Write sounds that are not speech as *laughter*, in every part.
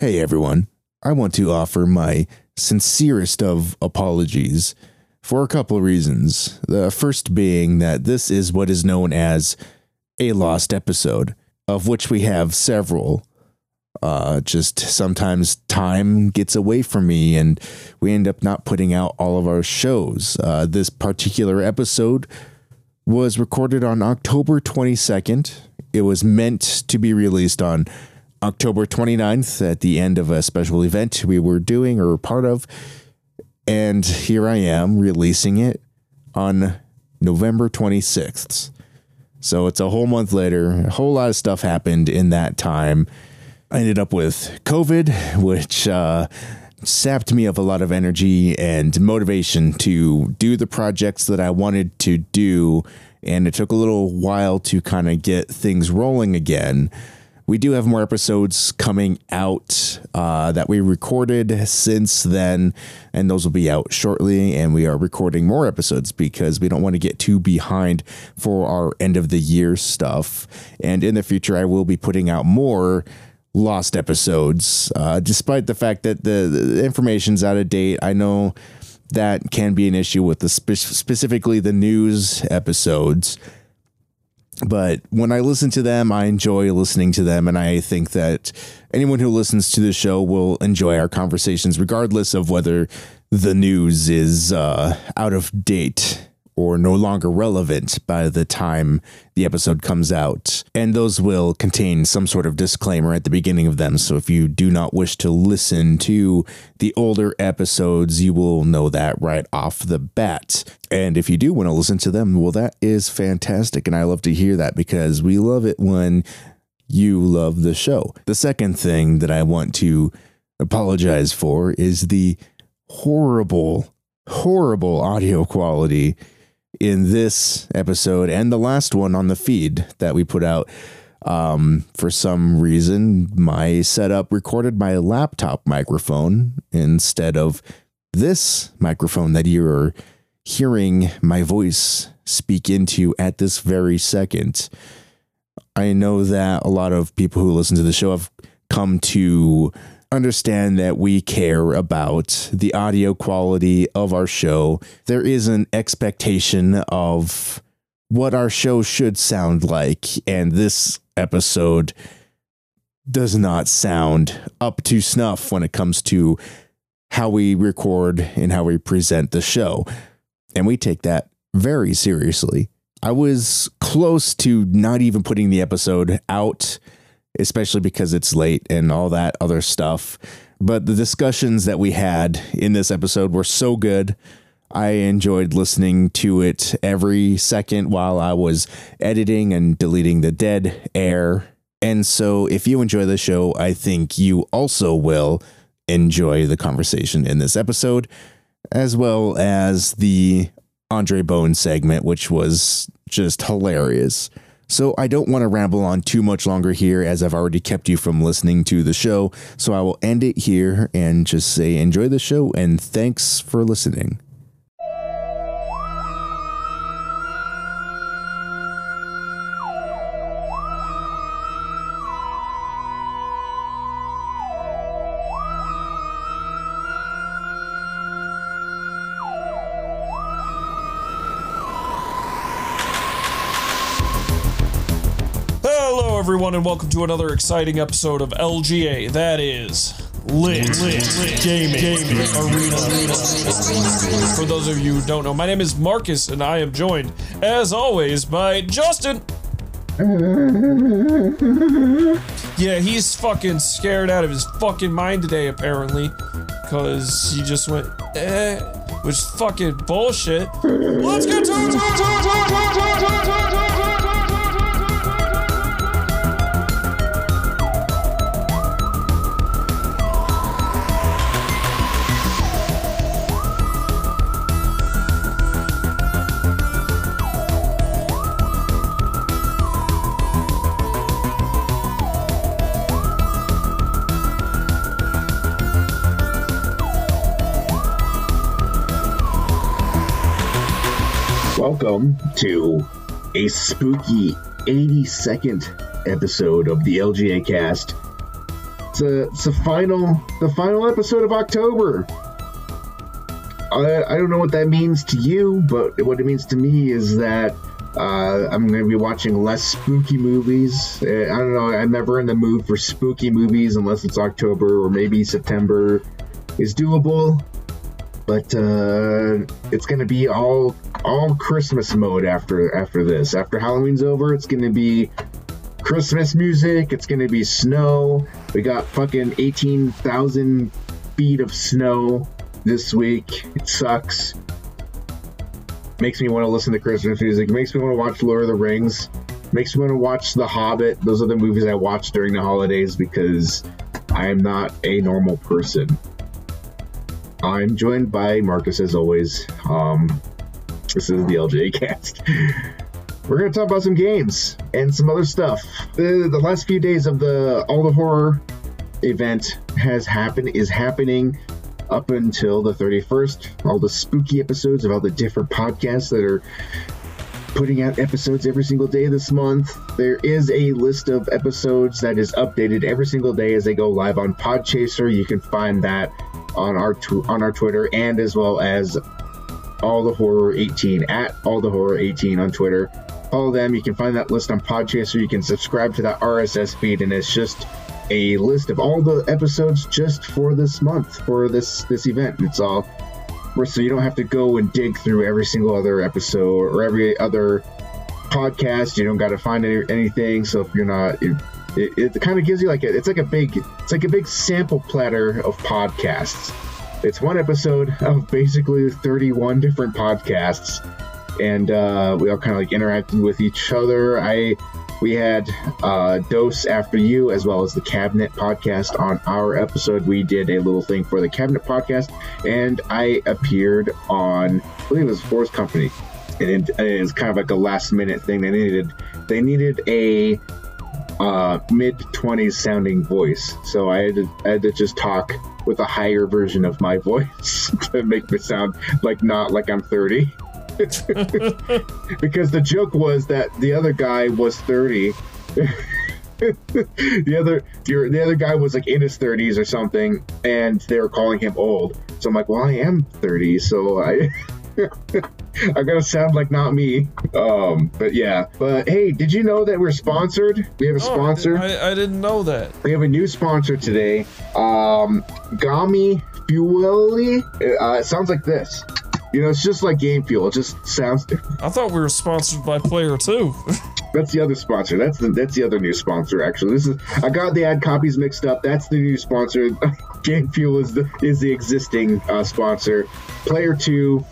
Hey everyone, I want to offer my sincerest of apologies for a couple of reasons. The first being that this is what is known as a lost episode, of which we have several. Uh, just sometimes time gets away from me and we end up not putting out all of our shows. Uh, this particular episode was recorded on October 22nd. It was meant to be released on October 29th at the end of a special event we were doing or part of. And here I am releasing it on November 26th. So it's a whole month later. A whole lot of stuff happened in that time. I ended up with COVID, which uh, sapped me of a lot of energy and motivation to do the projects that I wanted to do. And it took a little while to kind of get things rolling again. We do have more episodes coming out uh, that we recorded since then, and those will be out shortly. And we are recording more episodes because we don't want to get too behind for our end of the year stuff. And in the future, I will be putting out more lost episodes, uh, despite the fact that the, the information's out of date. I know that can be an issue with the spe- specifically the news episodes but when I listen to them, I enjoy listening to them. And I think that anyone who listens to the show will enjoy our conversations, regardless of whether the news is uh, out of date or no longer relevant by the time the episode comes out. And those will contain some sort of disclaimer at the beginning of them. So if you do not wish to listen to the older episodes, you will know that right off the bat. And if you do want to listen to them, well, that is fantastic. And I love to hear that because we love it when you love the show. The second thing that I want to apologize for is the horrible, horrible audio quality in this episode and the last one on the feed that we put out. Um, for some reason, my setup recorded my laptop microphone instead of this microphone that you're hearing my voice speak into at this very second. I know that a lot of people who listen to the show have come to understand that we care about the audio quality of our show. There is an expectation of what our show should sound like, and this episode does not sound up to snuff when it comes to how we record and how we present the show. And we take that very seriously. I was close to not even putting the episode out especially because it's late and all that other stuff. But the discussions that we had in this episode were so good. I enjoyed listening to it every second while I was editing and deleting the dead air. And so, if you enjoy the show, I think you also will enjoy the conversation in this episode, as well as the Andre Bone segment, which was just hilarious. So I don't want to ramble on too much longer here as I've already kept you from listening to the show. So I will end it here and just say enjoy the show and thanks for listening. To another exciting episode of LGA. That is Lit, lit, lit Gaming, Gaming Arena. For those of you who don't know, my name is Marcus, and I am joined, as always, by Justin. Yeah, he's fucking scared out of his fucking mind today, apparently, because he just went, eh, which is fucking bullshit. Let's get to it. Welcome to a spooky 82nd episode of the LGA cast. It's a it's the final the final episode of October. I, I don't know what that means to you, but what it means to me is that uh, I'm going to be watching less spooky movies. Uh, I don't know. I'm never in the mood for spooky movies unless it's October or maybe September is doable. But uh, it's going to be all all Christmas mode after after this. After Halloween's over, it's going to be Christmas music. It's going to be snow. We got fucking 18,000 feet of snow this week. It sucks. Makes me want to listen to Christmas music. Makes me want to watch Lord of the Rings. Makes me want to watch The Hobbit. Those are the movies I watch during the holidays because I am not a normal person. I'm joined by Marcus as always. Um, this is the LJ cast. We're gonna talk about some games and some other stuff. The, the last few days of the All the Horror event has happened is happening up until the 31st. All the spooky episodes of all the different podcasts that are putting out episodes every single day this month. There is a list of episodes that is updated every single day as they go live on Podchaser. You can find that on our tw- on our Twitter and as well as all the horror 18 at all the horror 18 on Twitter. Follow them. You can find that list on Podchaser. You can subscribe to that RSS feed, and it's just a list of all the episodes just for this month for this this event. It's all so you don't have to go and dig through every single other episode or every other podcast. You don't got to find any, anything. So if you're not, it, it, it kind of gives you like a, it's like a big it's like a big sample platter of podcasts. It's one episode *laughs* of basically 31 different podcasts, and uh, we all kind of like interacted with each other. I we had uh, Dose After You as well as the Cabinet podcast on our episode. We did a little thing for the Cabinet podcast, and I appeared on, I believe it was Force Company. And it, it was kind of like a last minute thing. They needed they needed a uh, mid 20s sounding voice. So I had, to, I had to just talk with a higher version of my *laughs* voice to make me sound like not like I'm 30. *laughs* because the joke was that the other guy was 30. *laughs* the other the other guy was like in his 30s or something and they were calling him old. So I'm like, "Well, I am 30, so I I gotta sound like not me. Um, but yeah. But hey, did you know that we're sponsored? We have a Oh, sponsor. I, I didn't know that. We have a new sponsor today. Um, Gami Fueli. Uh, it sounds like this. You know, it's just like Game Fuel. It just sounds different. I thought we were sponsored by Player 2. *laughs* That's the other sponsor. That's the that's the other new sponsor. Actually, this is I got the ad copies mixed up. That's the new sponsor. *laughs* Game Fuel is the is the existing uh, sponsor. Player Two,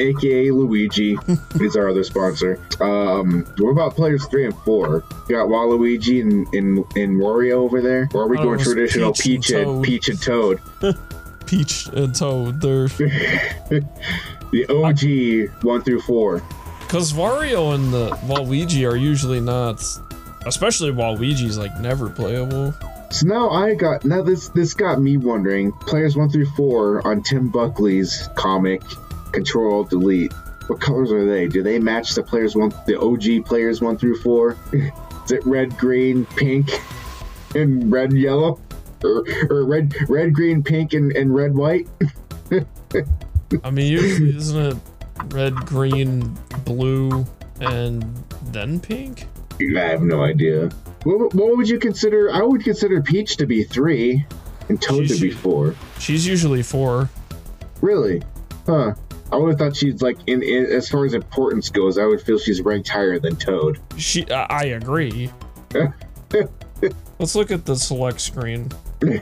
aka Luigi, *laughs* is our other sponsor. Um, what about players three and four? You got Waluigi and and, and Wario over there, or are we Oh, going was traditional Peach Peach and and Peach and Toad? *laughs* Peach and Toad. They're *laughs* The OG one through four. because Wario and the Waluigi are usually not, especially Waluigi's like never playable. So now I got now this this got me wondering. Players one through four on Tim Buckley's comic Control Delete. What colors are they? Do they match the players one the OG players one through four? *laughs* Is it red, green, pink, *laughs* and red, yellow? Or, or red, red, green, pink, and, and red, white? *laughs* I mean, usually isn't it red, green, blue, and then pink? I have no idea. What, what would you consider? I would consider Peach to be three, and Toad to be four. She's usually four. Really? Huh. I would have thought she's like in, in as far as importance goes. I would feel she's ranked higher than Toad. She, I I agree. *laughs* Let's look at the select screen. *laughs* All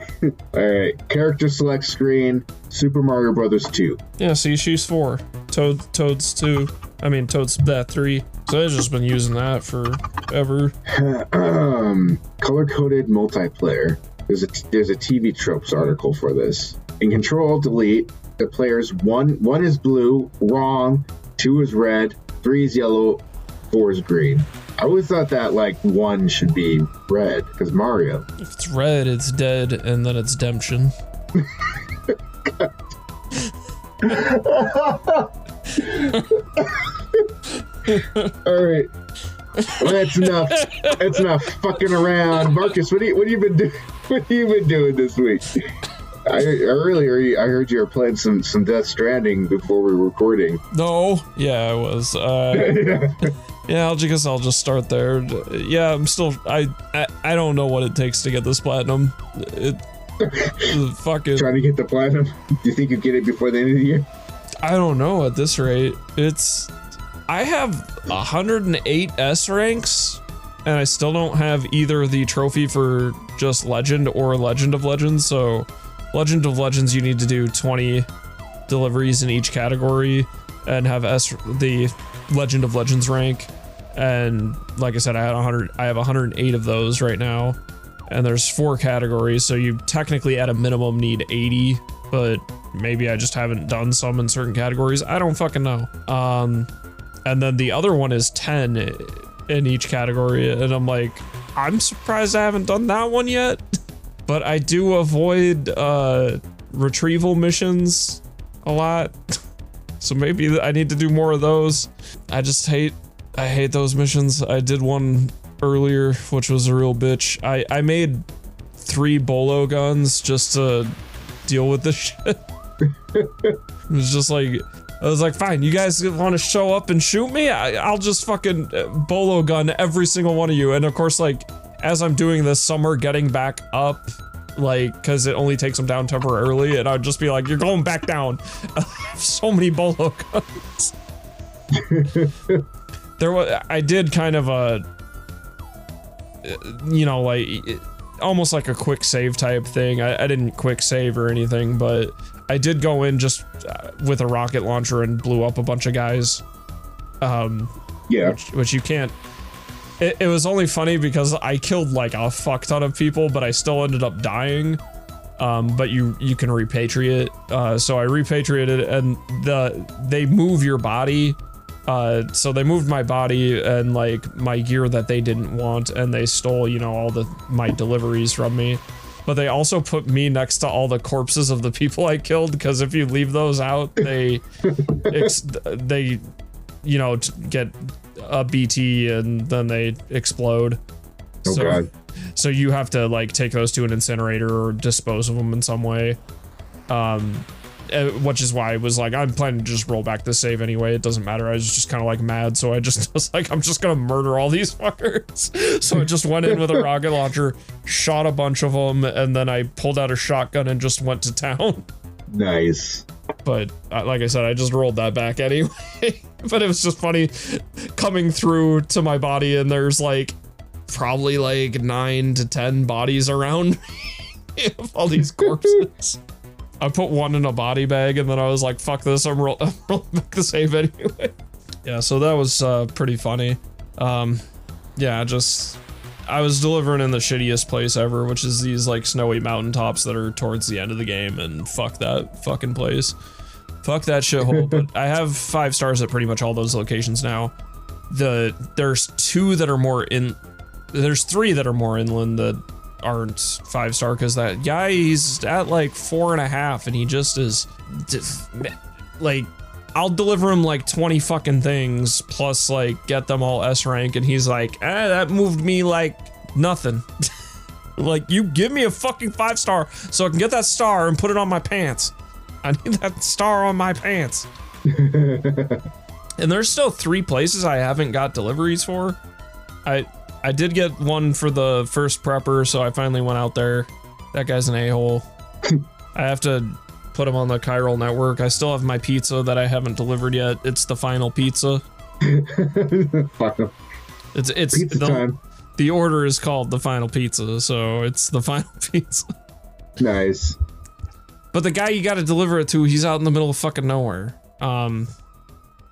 right, character select screen. Super Mario Brothers two. Yeah, see, she's four. Toad, Toad's two. I mean, Toad's that three. So they've just been using that forever. *clears throat* um, color coded multiplayer. There's a there's a TV tropes article for this. In Control Delete, the players one one is blue, wrong. Two is red. Three is yellow. Four is green. I always thought that like one should be red because Mario. If it's red, it's dead, and then it's Demption. *laughs* *laughs* All right. Well, that's enough. That's enough fucking around, Marcus. What do you what have you been doing? *laughs* What have you been doing this week? I earlier I heard you were playing some some Death Stranding before we were recording. No, yeah, I was. Uh, *laughs* yeah, I'll just I'll just start there. Yeah, I'm still. I, I I don't know what it takes to get this platinum. It, *laughs* fucking. Trying to get the platinum. Do *laughs* you think you get it before the end of the year? I don't know at this rate. It's. I have 108 S ranks, and I still don't have either the trophy for just Legend or Legend of Legends. So, Legend of Legends, you need to do 20 deliveries in each category and have S the Legend of Legends rank. And like I said, I had 100. I have 108 of those right now, and there's four categories. So you technically, at a minimum, need 80. But maybe I just haven't done some in certain categories. I don't fucking know. Um, and then the other one is 10 in each category, and I'm like, I'm surprised I haven't done that one yet. *laughs* but I do avoid uh, retrieval missions a lot. *laughs* so maybe I need to do more of those. I just hate I hate those missions. I did one earlier, which was a real bitch. I, I made three bola guns just to deal with this *laughs* shit. it was just like, I was like, fine, you guys want to show up and shoot me? I, will just fucking uh, bolo gun every single one of you. And of course, like, as I'm doing this, some are getting back up, like, because it only takes them down temporarily. And I'd just be like, you're going back down. *laughs* so many bola guns *laughs* there was I did kind of a you know like almost like a quick save type thing. I, I didn't quick save or anything, but I did go in just uh, with a rocket launcher and blew up a bunch of guys. Um, yeah, which, which you can't. It, it was only funny because I killed like a fuck ton of people, but I still ended up dying. Um, but you you can repatriate. Uh, so I repatriated, and the they move your body uh, so they moved my body and like my gear that they didn't want, and they stole, you know, all the my deliveries from me. But they also put me next to all the corpses of the people I killed because if you leave those out, they, *laughs* they, you know, get a BT and then they explode. Oh so, God. So you have to like take those to an incinerator or dispose of them in some way. Um, uh, which is why I was like, I'm planning to just roll back the save anyway. It doesn't matter. I was just kind of like mad, so I just *laughs* was like, I'm just gonna murder all these *laughs* fuckers. so I just went in with a *laughs* rocket launcher, shot a bunch of them, and then I pulled out a shotgun and just went to town. Nice. But uh, like I said, I just rolled that back *laughs* anyway. but it was just funny coming through to my body, and there's like probably like nine to ten bodies around *laughs* me of all these corpses. I put one in a body bag and then I was like, fuck this, I'm, roll *laughs* I'm rolling back the save anyway. yeah, so that was uh, pretty funny. Um, yeah, just I was delivering in the shittiest place ever, which is these like snowy mountaintops that are towards the end of the game, and fuck that fucking place. Fuck that shithole. but *laughs* I have five stars at pretty much all those locations now. The there's two that are more in. There's three that are more inland that aren't five star because that guy he's at like four and a half and he just is like I'll deliver him like 20 fucking things plus like get them all S rank and he's like eh, that moved me like nothing *laughs* like you give me a fucking five star so I can get that star and put it on my pants I need that star on my pants *laughs* and there's still three places I haven't got deliveries for I I did get one for the first prepper, so I finally went out there. That guy's an a-hole. *laughs* I have to put them on the chiral network. I still have my pizza that I haven't delivered yet. It's the final pizza. *laughs* it's it's pizza the, time. the order is called the final pizza, so it's the *laughs* final pizza. Nice. But the guy you got to deliver it to, he's out in the middle of fucking nowhere. Um,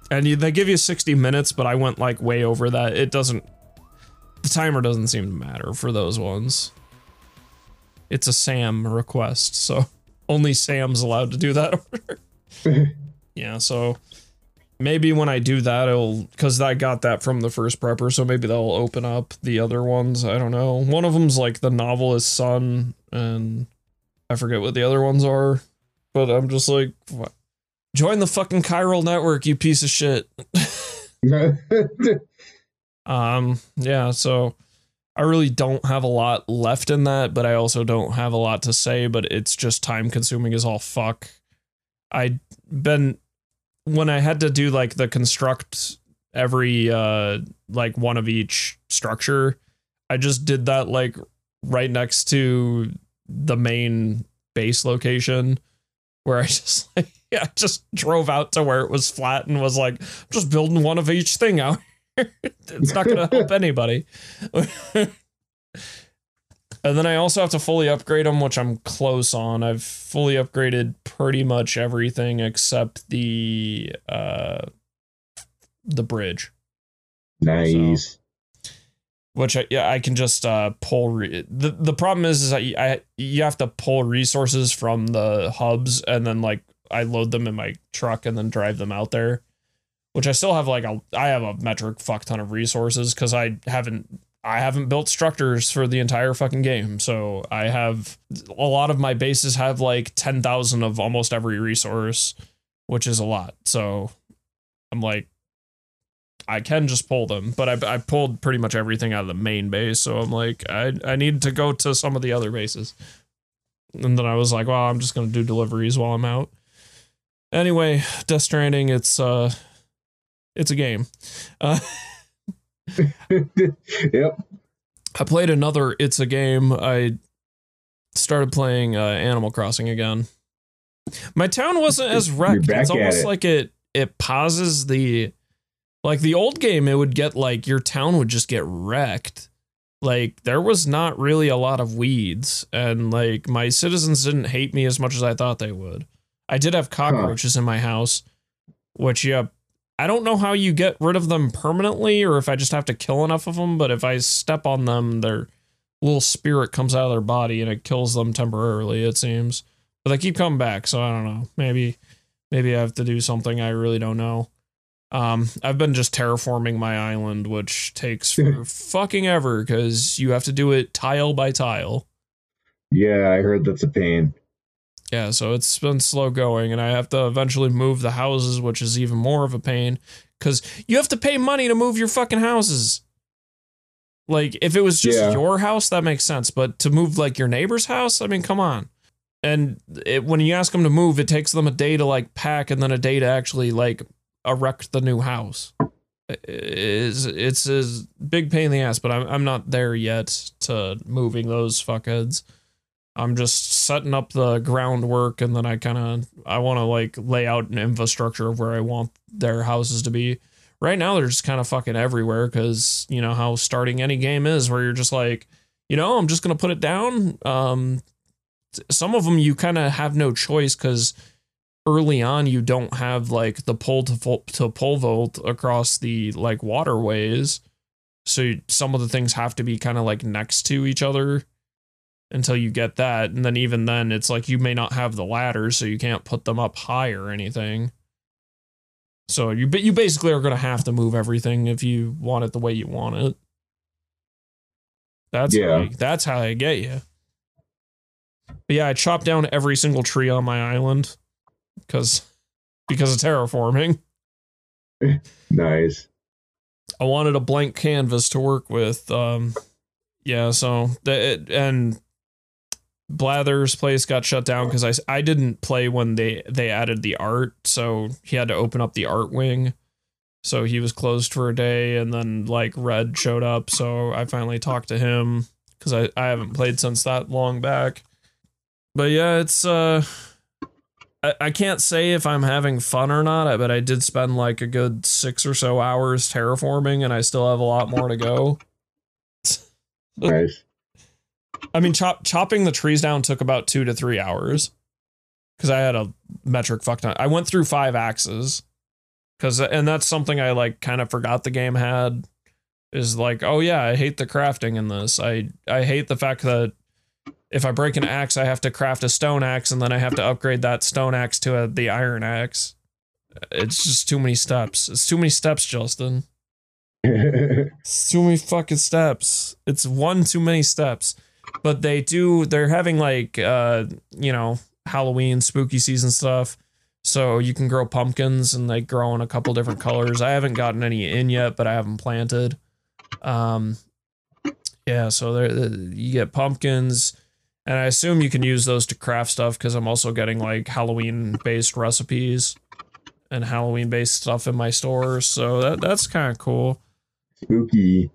and you, they give you 60 minutes, but I went like way over that. It doesn't the timer doesn't seem to matter for those ones. It's a Sam request, so only Sam's allowed to do that order. *laughs* yeah, so maybe when I do that, it'll because I got that from the first prepper, so maybe they'll open up the other ones. I don't know. One of them's like the novelist son, and I forget what the other ones are, but I'm just like, what? join the fucking chiral network, you piece of shit. *laughs* Um, yeah, so I really don't have a lot left in that, but I also don't have a lot to say, but it's just time consuming as all fuck. I been when I had to do like the construct every uh like one of each structure, I just did that like right next to the main base location where I *laughs* just like I just drove out to where it was flat and was like, just building one of each thing out. *laughs* it's not gonna help anybody. *laughs* and then I also have to fully upgrade them, which I'm close on. I've fully upgraded pretty much everything except the uh the bridge. Nice. So, which I, yeah, I can just uh, pull. Re- the The problem is, is you, I you have to pull resources from the hubs, and then like I load them in my truck and then drive them out there. Which I still have like a I have a metric fuck ton of resources because I haven't I haven't built structures for the entire fucking game. So I have a lot of my bases have like ten thousand of almost every resource, which is a lot. So I'm like I can just pull them, but I, I pulled pretty much everything out of the main base. So I'm like, I, I need to go to some of the other bases. And then I was like, well, I'm just going to do deliveries while I'm out. Anyway, Death Stranding, it's, uh, it's a game. Uh, *laughs* yep. I played another It's a Game. I started playing uh, Animal Crossing again. My town wasn't as wrecked. It's almost it. like it it pauses the like the old game, it would get like your town would just get wrecked. Like there was not really a lot of weeds, and like my citizens didn't hate me as much as I thought they would. I did have cockroaches huh. in my house, which yeah, I don't know how you get rid of them permanently or if I just have to kill enough of them, but if I step on them, their little spirit comes out of their body and it kills them temporarily, it seems. But they keep coming back, so I don't know. Maybe maybe I have to do something I really don't know. Um, I've been just terraforming my island, which takes *laughs* for fucking ever because you have to do it tile by tile. Yeah, I heard that's a pain. Yeah, so it's been slow going, and I have to eventually move the houses, which is even more of a pain because you have to pay money to move your fucking houses. Like, if it was just yeah. your house, that makes sense, but to move like your neighbor's house, I mean, come on. And it, when you ask them to move, it takes them a day to like pack and then a day to actually like erect the new house. It's it's a big pain in the ass, but I'm I'm not there yet to moving those fuckheads. I'm just setting up the groundwork and then I kind of I want to like lay out an infrastructure of where I want their houses to be. Right now they're just kind of fucking everywhere cuz you know how starting any game is where you're just like, you know, I'm just going to put it down. Um some of them you kind of have no choice cuz early on you don't have like the pole to to pole vault across the like waterways. So some of the things have to be kind of like next to each other until you get that. And then even then, it's like you may not have the ladders, so you can't put them up high or anything. So you you basically are gonna have to move everything if you want it the way you want it. That's yeah. How that's how I get you. But yeah, I chopped down every single tree on my island because because of terraforming. *laughs* nice. I wanted a blank canvas to work with. Um, yeah, so that and Blathers' place got shut down because I, I didn't play when they they added the art, so he had to open up the art wing. So he was closed for a day, and then like Redd showed up, so I finally talked to him because I, I haven't played since that long back. But yeah, it's uh, I, I can't say if I'm having fun or not, but I did spend like a good six or so hours terraforming, and I still have a lot more to go. *laughs* nice. I mean, chop chopping the trees down took about two to three hours because I had a metric fuck ton. I went through five axes because, and that's something I like kind of forgot the game had is like, oh yeah, I hate the crafting in this. I I hate the fact that if I break an axe, I have to craft a stone axe and then I have to upgrade that stone axe to a, the iron axe. It's just too many steps. It's too many steps, Justin. *laughs* it's too many fucking steps. It's one too many steps but they do they're having like uh you know halloween spooky season stuff so you can grow pumpkins and they grow in a couple different colors i haven't gotten any in yet but i haven't planted Um, yeah, so there you get pumpkins, and I assume you can use those to craft stuff because I'm also getting like Halloween based recipes and Halloween based stuff in my store. So that that's kind of cool. Spooky.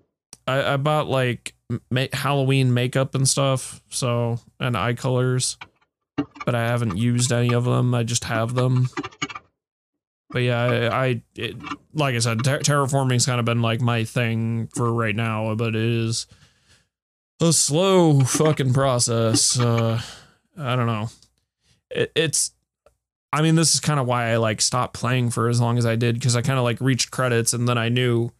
I, I bought like ma- Halloween makeup and stuff, so and eye colors, but I haven't used any of them. I just have them. But yeah, I, I it, like I said, ter- terraforming's kind of been like my thing for right now, but it is a slow fucking process. Uh, I don't know. It, it's, I mean, this is kind of why I like stopped playing for as long as I did because I kind of like reached credits and then I knew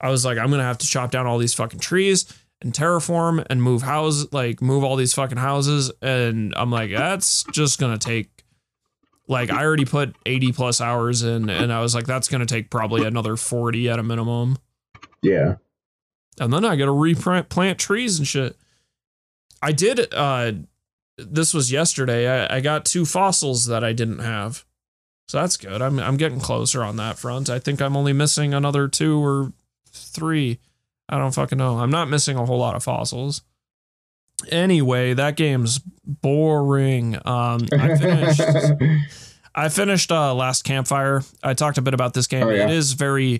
I was like, I'm gonna have to chop down all these fucking trees and terraform and move houses, like move all these fucking houses, and I'm like, that's just gonna take. Like I already put 80 plus hours in, and I was like, that's gonna take probably another 40 at a minimum. Yeah. And then I gotta reprint plant trees and shit. I did. uh This was yesterday. I, I got two fossils that I didn't have, so that's good. I'm I'm getting closer on that front. I think I'm only missing another two or three. I don't fucking know. I'm not missing a whole lot of fossils. Anyway, that game's boring. Um, I finished. *laughs* I finished uh, Last Campfire. I talked a bit about this game. Oh, yeah. It is very.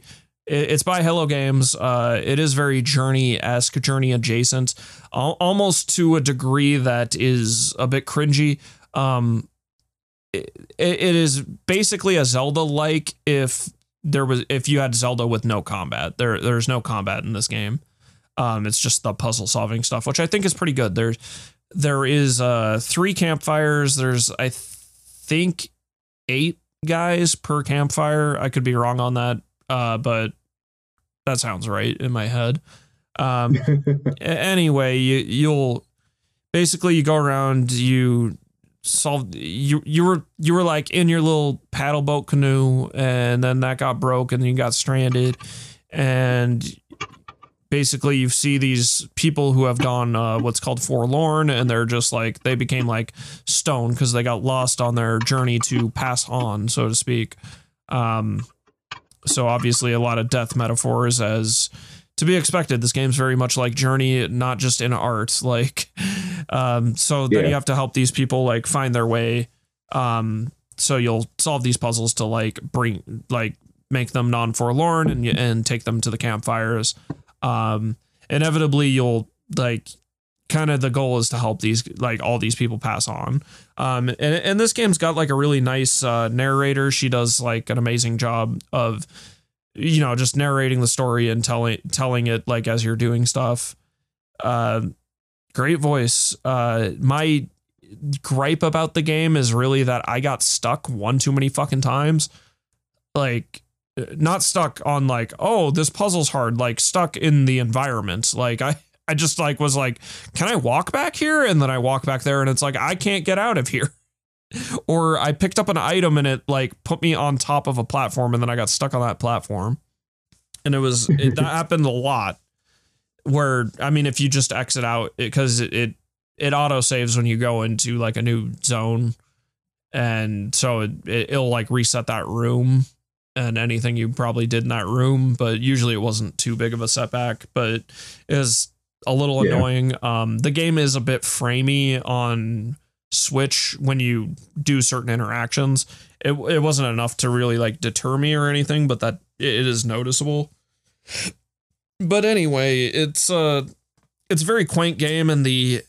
it- It's by Hello Games. Uh, it is very journey esque, journey adjacent, al- almost to a degree that is a bit cringy. Um, it, it is basically a Zelda like if there was if you had Zelda with no combat. There there's no combat in this game. Um, it's just the puzzle solving stuff, which I think is pretty good. There's there is uh three campfires. There's I th- think eight guys per campfire. I could be wrong on that, uh, but that sounds right in my head. Um, *laughs* anyway, you you'll basically you go around, you solve you you were you were like in your little paddle boat canoe, and then that got broke, and you got stranded, and basically you see these people who have gone uh, what's called forlorn and they're just like they became like stone because they got lost on their journey to pass on so to speak. Um so obviously a lot of death metaphors as to be expected. This game's very much like journey not just in art like um so then Yeah. you have to help these people like find their way um so you'll solve these puzzles to like bring like make them non-forlorn and and take them to the campfires. Um inevitably you'll like kind of the goal is to help these like all these people pass on. Um and, and this game's got like a really nice uh narrator. She does like an amazing job of you know just narrating the story and telling telling it like as you're doing stuff. Uh great voice. Uh my gripe about the game is really that i got stuck one too many fucking times. Like not stuck on like oh this puzzle's hard like stuck in the environment. Like i i just like was like can i walk back here? And then i walk back there and it's like i can't get out of here or i picked up an item and it like put me on top of a platform and then i got stuck on that platform and it was it, that *laughs* happened a lot where i mean if you just exit out because it, it it auto saves when you go into like a new zone and so it, it, it'll like reset that room and anything you probably did in that room, but usually it wasn't too big of a setback, but it is a little Yeah. annoying. Um, the game is a bit framey on Switch when you do certain interactions. It, it wasn't enough to really like deter me or anything, but that it is noticeable. But anyway, it's uh it's a very quaint game and the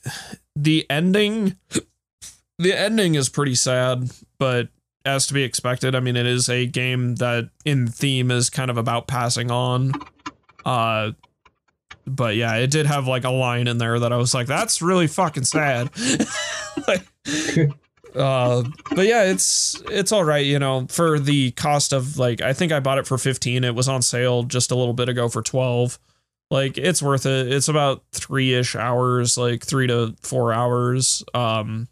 the ending the ending is pretty sad, but as to be expected. I mean, it is a game that in theme is kind of about passing on. Uh but yeah, it did have like a line in there that I was like, that's really fucking sad. *laughs* *laughs* Uh but yeah, it's it's all right, you know, for the cost of like I think I bought it for 15. It was on sale just a little bit ago for 12. Like it's worth it. It's about 3ish hours, like 3 to 4 hours. Um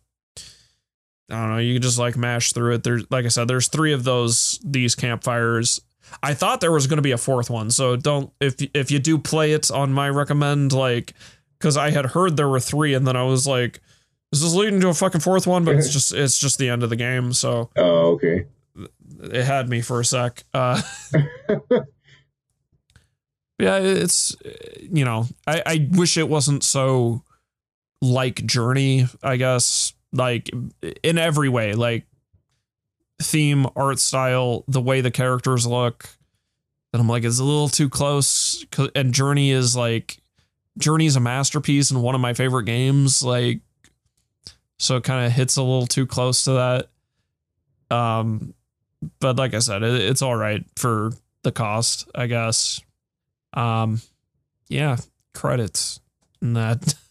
I don't know. You can just like mash through it. There's like I said, there's three of those these campfires. I thought there was going to be a fourth one, so don't if if you do play it on my recommend like because I had heard there were three, and then I was like, "Is leading to a fucking fourth one?" But it's just it's just the end of the game, so oh, okay. it had me for a sec. Uh, *laughs* yeah, it's you know, I, I wish it wasn't so like Journey, I guess, like in every way, like theme, art style, the way the characters look. That I'm like, it's a little too close. And Journey is like, Journey is a masterpiece and one of my favorite games. Like, so it kind of hits a little too close to that. Um, but like I said, it, it's all right for the cost, I guess. Um, yeah, credits and that. *laughs*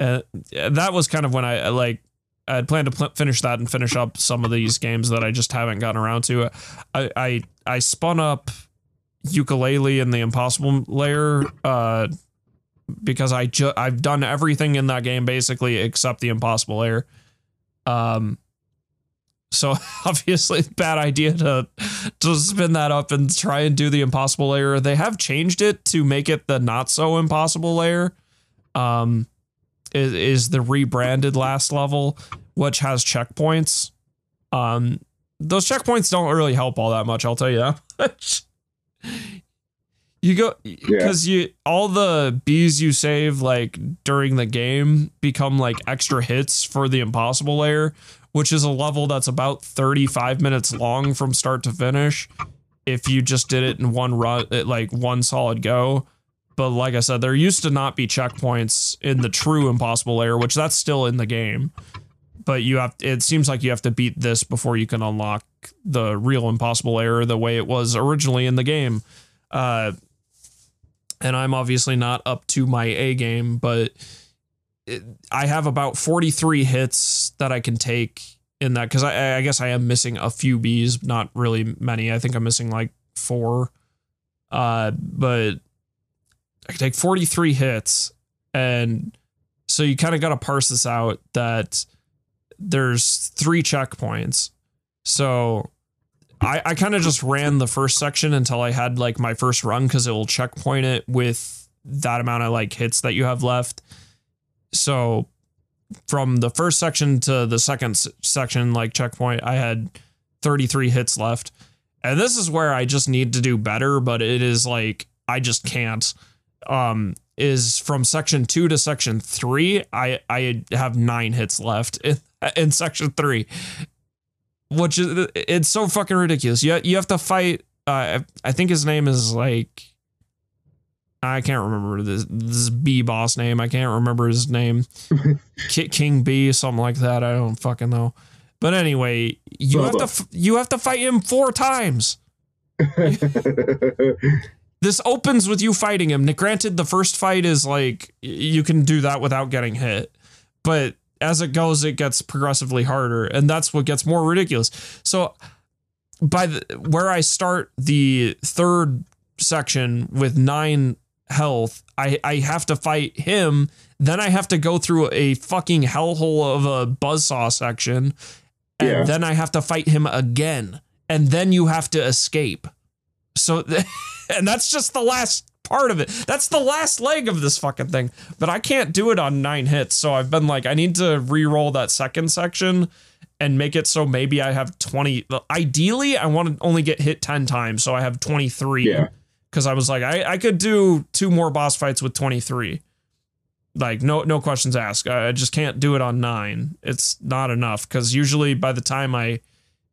Uh, that was kind of when I like I had planned to pl- finish that and finish up some of these games that I just haven't gotten around to. I I, I spun up Yooka-Laylee in the impossible lair uh, because I ju- I've done everything in that game basically except the impossible lair. Um so *laughs* obviously bad idea to to spin that up and try and do the impossible lair. They have changed it to make it the not so impossible lair. Um is, is the rebranded last level, which has checkpoints. Um, those checkpoints don't really help all that much. I'll tell you that *laughs* much. You go because yeah. you all the bees you save like during the game become like extra hits for the impossible lair, which is a level that's about 35 minutes long from start to finish. If you just did it in one run, like one solid go, but like I said, there used to not be checkpoints in the true impossible lair, which that's still in the game. But you have it seems like you have to beat this before you can unlock the real impossible lair the way it was originally in the game. Uh, and I'm obviously not up to my A game, but it, I have about 43 hits that I can take in that because I, I guess I am missing a few bees, not really many. I think I'm missing like four. Uh, but I can take 43 hits. And so you kind of got to parse this out that there's three checkpoints. So I, I kind of just ran the first section until I had like my first run because it will checkpoint it with that amount of like hits that you have left. So from the first section to the second section, like checkpoint, I had 33 hits left. And this is where I just need to do better, but it is like I just can't um, is from section two to section three. I I have nine hits left in, *laughs* in section three, which is it's so fucking ridiculous. You you have to fight. Uh, I think his name is like. I can't remember this, this B boss name. I can't remember his name. *laughs* King B, something like that. I don't fucking know. But anyway, you have to you have to fight him four times. *laughs* this opens with you fighting him. Granted, the first fight is like you can do that without getting hit, but as it goes, it gets progressively harder, and that's what gets more ridiculous. So, by the where I start the third section with nine health, I I have to fight him. Then I have to go through a fucking hellhole of a buzzsaw section, and yeah. then I have to fight him again, and then you have to escape. So. *laughs* and that's just the last part of it. That's the last leg of this fucking thing. But I can't do it on nine hits. So I've been like, I need to re-roll that second section and make it so maybe I have 20. Ideally, I want to only get hit 10 times. So I have 23. Yeah. Cause I was like, I, I could do two more boss fights with 23. Like no no questions asked. I just can't do it on nine. It's not enough. Cause usually by the time I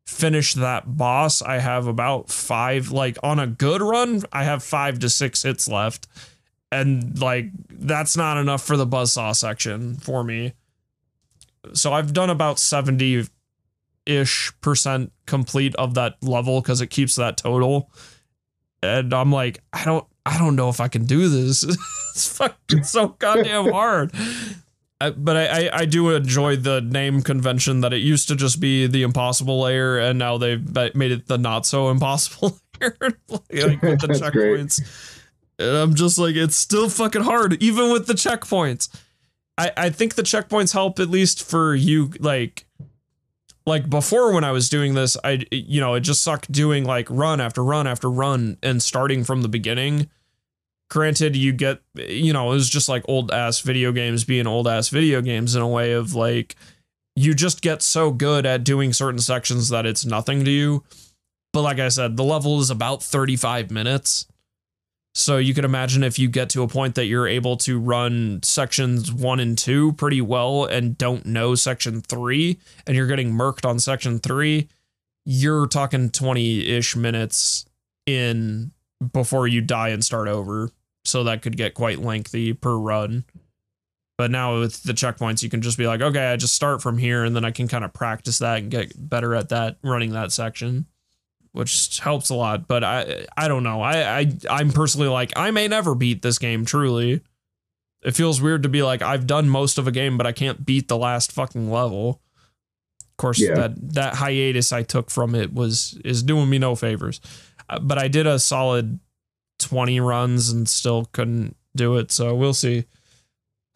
finish that boss, I have about five, like on a good run, I have five to six hits left. And like that's not enough for the buzzsaw section for me. So I've done about 70 ish percent complete of that level because it keeps that total. And I'm like, I don't I don't know if I can do this. *laughs* it's fucking so *laughs* goddamn hard but I, I, I do enjoy the name convention that it used to just be the impossible lair, and now they've made it the not so impossible *laughs* layer, *laughs* like with the *laughs* checkpoints. Great. And I'm just like, it's still fucking hard, even with the checkpoints. I, I think the checkpoints help at least for you, like, like before when I was doing this, I you know it just sucked doing like run after run after run and starting from the beginning granted you get you know it was just like old ass video games being old ass video games in a way of like you just get so good at doing certain sections that it's nothing to you but like i said the level is about 35 minutes So you can imagine if you get to a point that you're able to run sections one and two pretty well and don't know section three, and you're getting murked on section three, you're talking 20 ish minutes in before you die and start over. So that could get quite lengthy per run. But now with the checkpoints, you can just be like, okay, I just start from here and then I can kind of practice that and get better at that running that section, which helps a lot. But I I don't know. I, I I'm personally like, I may never beat this game truly. It feels weird to be like, I've done most of a game, but I can't beat the last fucking level. Of course, Yeah. that that hiatus I took from it was is doing me no favors. Uh, But I did a solid 20 runs and still couldn't do it. So we'll see.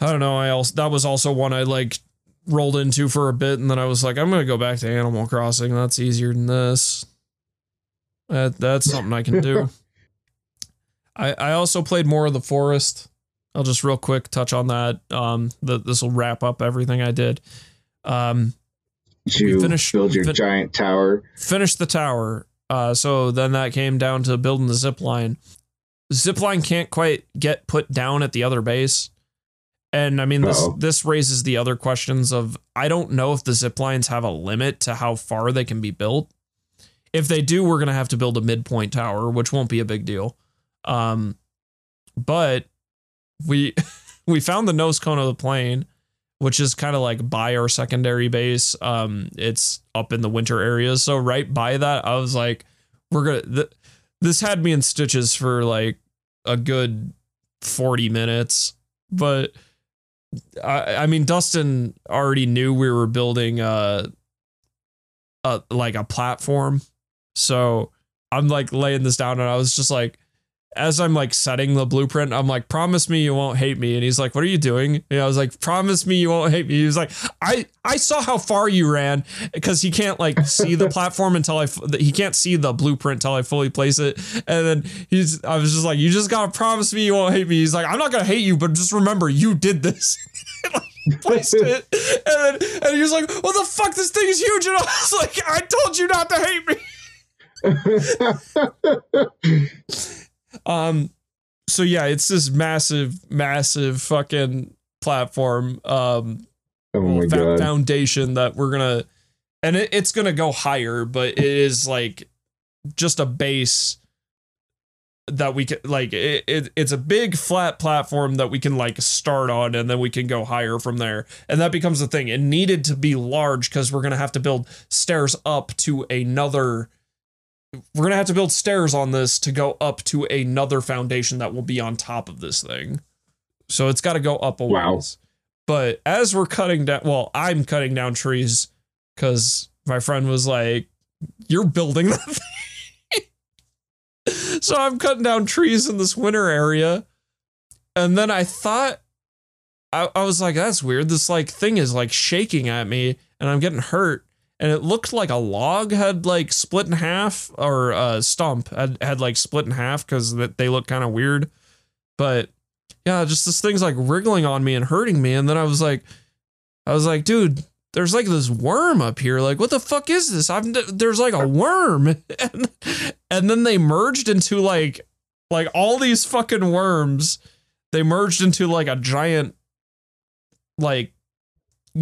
I don't know. I also that was also one I like rolled into for a bit, and then I was like, I'm gonna go back to Animal Crossing. That's easier than this. That that's something I can do. *laughs* I I also played more of the forest. I'll just real quick touch on that. Um, the, this will wrap up everything I did. Um, Did you finished- build your fin- giant tower? finished the tower. Uh, so then that came down to building the zip line. Zip line can't quite get put down at the other base. And I mean this Uh-oh. this raises the other questions of I don't know if the zip lines have a limit to how far they can be built. If they do, we're gonna have to build a midpoint tower, which won't be a big deal. Um, but we *laughs* we found the nose cone of the plane, which is kind of like by our secondary base. Um, it's up in the winter areas, so right by that, I was like, we're gonna. Th- this had me in stitches for like a good forty minutes, but I, I mean, Dustin already knew we were building a, a like a platform, so I'm like laying this down, and I was just like as I'm like setting the blueprint, I'm like, promise me you won't hate me. And he's like, what are you doing? And I was like, promise me you won't hate me. He was like, I, I saw how far you ran because he can't like see the *laughs* platform until I, he can't see the blueprint until I fully place it. And then he's, I was just like, you just gotta promise me you won't hate me. He's like, I'm not gonna hate you, but just remember you did this. *laughs* Placed it. *laughs* And then, and he was like, what the fuck? This thing is huge. And I was like, I told you not to hate me. Um, so yeah, it's this massive, massive fucking platform, um, Oh god. foundation that we're gonna, and it, it's gonna go higher, but it is like just a base that we can like it, it it's a big flat platform that we can like start on and then we can go higher from there and that becomes the thing it needed to be large because we're gonna have to build stairs up to another we're gonna have to build stairs on this to go up to another foundation that will be on top of this thing. So it's got to go up a Wow. ways. But as we're cutting down well i'm cutting down trees because my friend was like you're building that *laughs* thing. So i'm cutting down trees in this winter area. And then i thought I, I was like that's weird. This like thing is like shaking at me and i'm getting hurt and it looked like a log had like split in half or a stump had, had like split in half because they look kind of weird. But yeah just this thing's like wriggling on me and hurting me and then i was like i was like dude there's like this worm up here. Like what the fuck is this? I've there's like a worm. *laughs* And, and then they merged into like like all these fucking worms they merged into like a giant like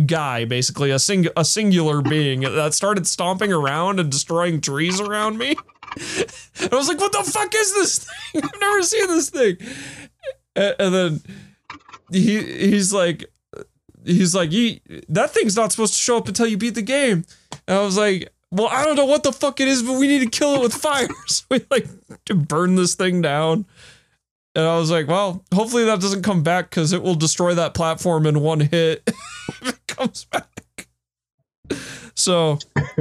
guy basically a sing a singular being that started stomping around and destroying trees around me. And *laughs* i was like what the fuck is this thing? *laughs* I've never seen this thing. And, and then he he's like he's like that thing's not supposed to show up until you beat the game. And i was like well i don't know what the fuck it is but we need to kill it with *laughs* fire. So we like to burn this thing down. And I was like, well, hopefully that doesn't come back because it will destroy that platform in one hit comes back. So, *laughs*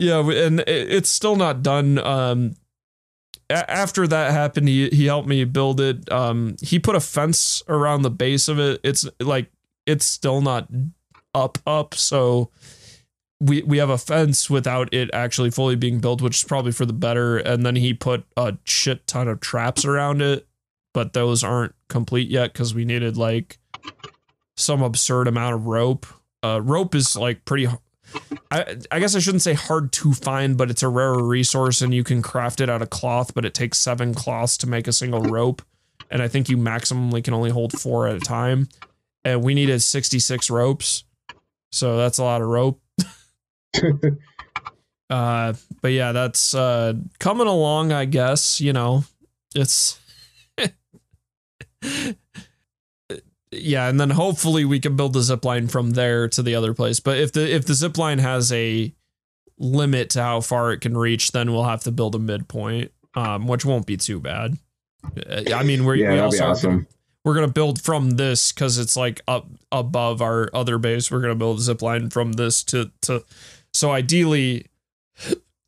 yeah, and it's still not done. Um, a- after that happened, he he helped me build it. Um, he put a fence around the base of it. It's like it's still not up up. So we we have a fence without it actually fully being built, which is probably for the better. And then he put a shit ton of traps around it but those aren't complete yet because we needed like some absurd amount of rope. Uh, rope is like pretty. I, I guess I shouldn't say hard to find, but it's a rarer resource and you can craft it out of cloth, but it takes seven cloths to make a single rope. And I think you maximally can only hold four at a time. And we needed 66 ropes. So that's a lot of rope. *laughs* *laughs* uh, but yeah, that's uh, coming along, I guess. You know, it's. *laughs* yeah, and then hopefully we can build the zip line from there to the other place. But if the if the zip line has a limit to how far it can reach, then we'll have to build a midpoint, um, which won't be too bad. Uh, I mean, we're, Yeah, we also awesome. we're gonna build from this because it's like up above our other base. We're gonna build a zip line from this to to. So ideally,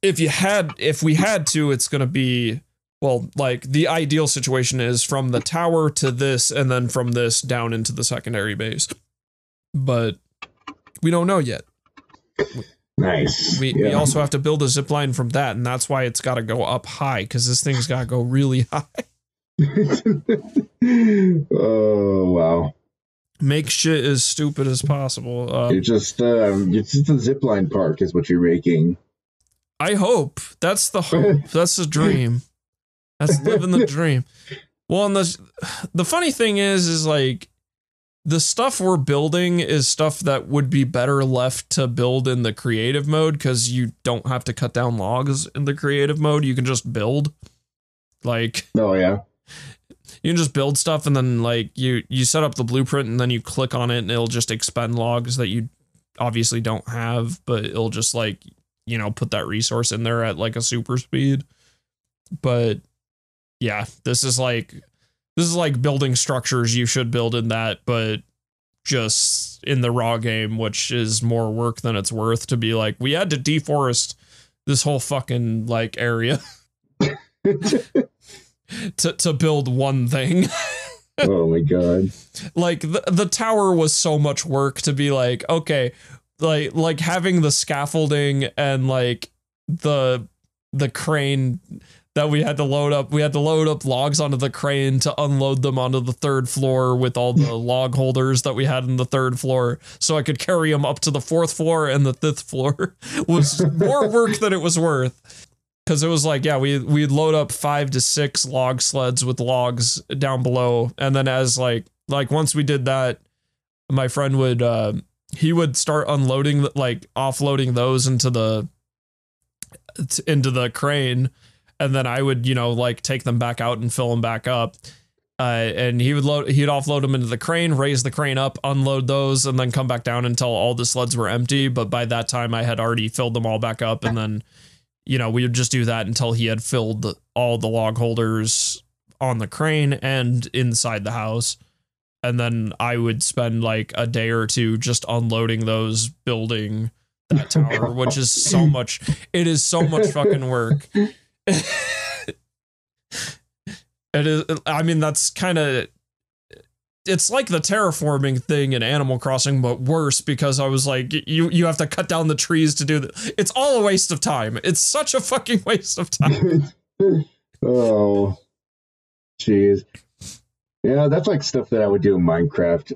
if you had if we had to, it's gonna be well like the ideal situation is from the tower to this and then from this down into the secondary base. But we don't know yet. Nice. We, we also have to build a zip line from that, and that's why it's got to go up high because this thing's got to go really *laughs* high. *laughs* oh wow! Make shit as stupid as possible. Uh, You're just um, it's just a zipline park is what you're making. I hope that's the hope. *laughs* That's the dream. That's *laughs* living the dream. Well, and the the funny thing is, is like the stuff we're building is stuff that would be better left to build in the creative mode because you don't have to cut down logs in the creative mode. You can just build. Like Oh yeah. you can just build stuff and then like you you set up the blueprint and then you click on it and it'll just expend logs that you obviously don't have but it'll just like you know put that resource in there at like a super speed but yeah this is like this is like building structures you should build in that but just in the raw game which is more work than it's worth to be like we had to deforest this whole fucking like area *laughs* to to build one thing *laughs* oh my god. like the, the tower was so much work to be like okay like like having the scaffolding and like the the crane that we had to load up we had to load up logs onto the crane to unload them onto the third floor with all the *laughs* log holders that we had in the third floor so i could carry them up to the fourth floor and the fifth floor *laughs* was more work than it was worth. Because it was like yeah we we'd load up five to six log sleds with logs down below. And then as like like once we did that my friend would uh he would start unloading like offloading those into the into the crane and then i would you know like take them back out and fill them back up uh, and he would load he'd offload them into the crane raise the crane up unload those and then come back down until all the sleds were empty but by that time i had already filled them all back up and then you know, we would just do that until he had filled all the log holders on the crane and inside the house. And then I would spend like a day or two just unloading those, building that *laughs* tower, which is so much, it is so much fucking work. *laughs* it is, I mean, that's kind of, it's like the terraforming thing in Animal Crossing, but worse because I was like, you you have to cut down the trees to do that. It's all a waste of time. It's such a fucking *laughs* waste of time. *laughs* oh, jeez. Yeah, that's like stuff that I would do in Minecraft.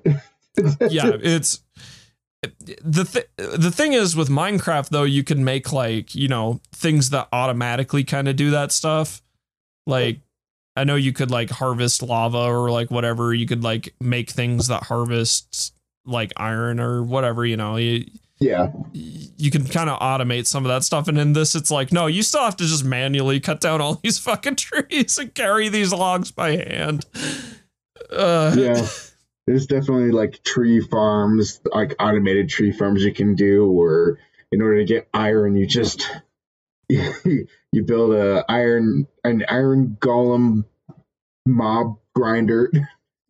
yeah, it's the th- the thing is with Minecraft though, you can make like you know things that automatically kind of do that stuff. Like I know you could like harvest lava or like whatever. You could like make things that harvest like iron or whatever. You know, you yeah. you can kind of automate some of that stuff. And in this, it's like, no, you still have to just manually cut down all *laughs* these fucking trees and carry these logs by hand. Uh, Yeah. *laughs* There's definitely like tree farms, like automated tree farms you can do, or in order to get iron, you just *laughs* you build a iron an iron golem mob grinder,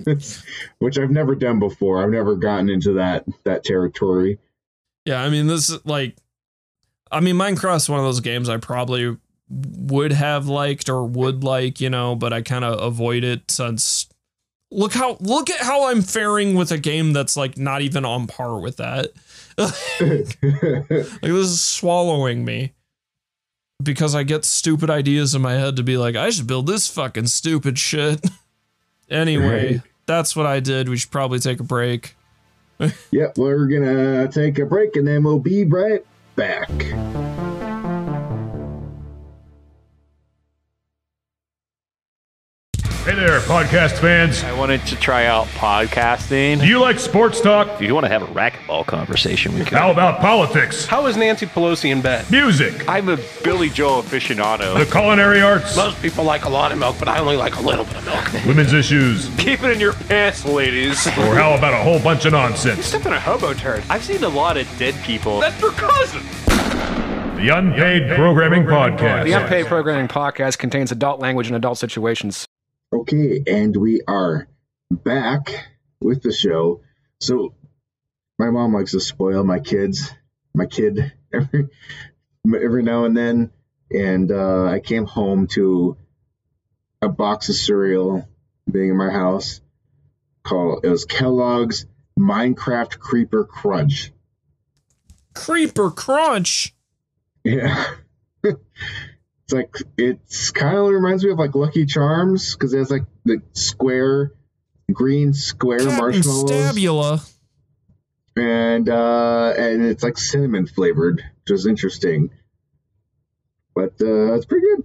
*laughs* which I've never done before. I've never gotten into that that territory. Yeah, I mean, this is like, I mean, Minecraft's one of those games I probably would have liked or would like, you know, but I kind of avoid it since look how look at how I'm faring with a game that's like not even on par with that. *laughs* like this is swallowing me because I get stupid ideas in my head to be like, I should build this fucking stupid shit. *laughs* anyway, Right. that's what I did. We should probably take a break. yep, we're gonna take a break and then we'll be right back. Hey there, podcast fans. I wanted to try out podcasting. Do you like sports talk? If you want to have a racquetball conversation, we can. How about politics, How is Nancy Pelosi in bed? music, I'm a Billy Joe aficionado. the culinary arts, Most people like a lot of milk, but I only like a little bit of milk. women's issues, Keep it in your pants, ladies. or how about a whole bunch of nonsense? You step in a hobo turd. I've seen a lot of dead people. That's your cousin. The Unpaid Programming Podcast. The Unpaid Programming Podcast contains adult language and adult situations. Okay, and we are back with the show. So, my mom likes to spoil my kids, my kid, *laughs* every every now and then. And uh, I came home to a box of cereal being in my house. Called it was Kellogg's Minecraft Creeper Crunch. Creeper Crunch. Yeah. *laughs* it's like it's kind of reminds me of like Lucky Charms because it has like the square, green square Captain marshmallows, Stabula. and uh, and it's like cinnamon flavored, which is interesting. But uh, it's pretty good.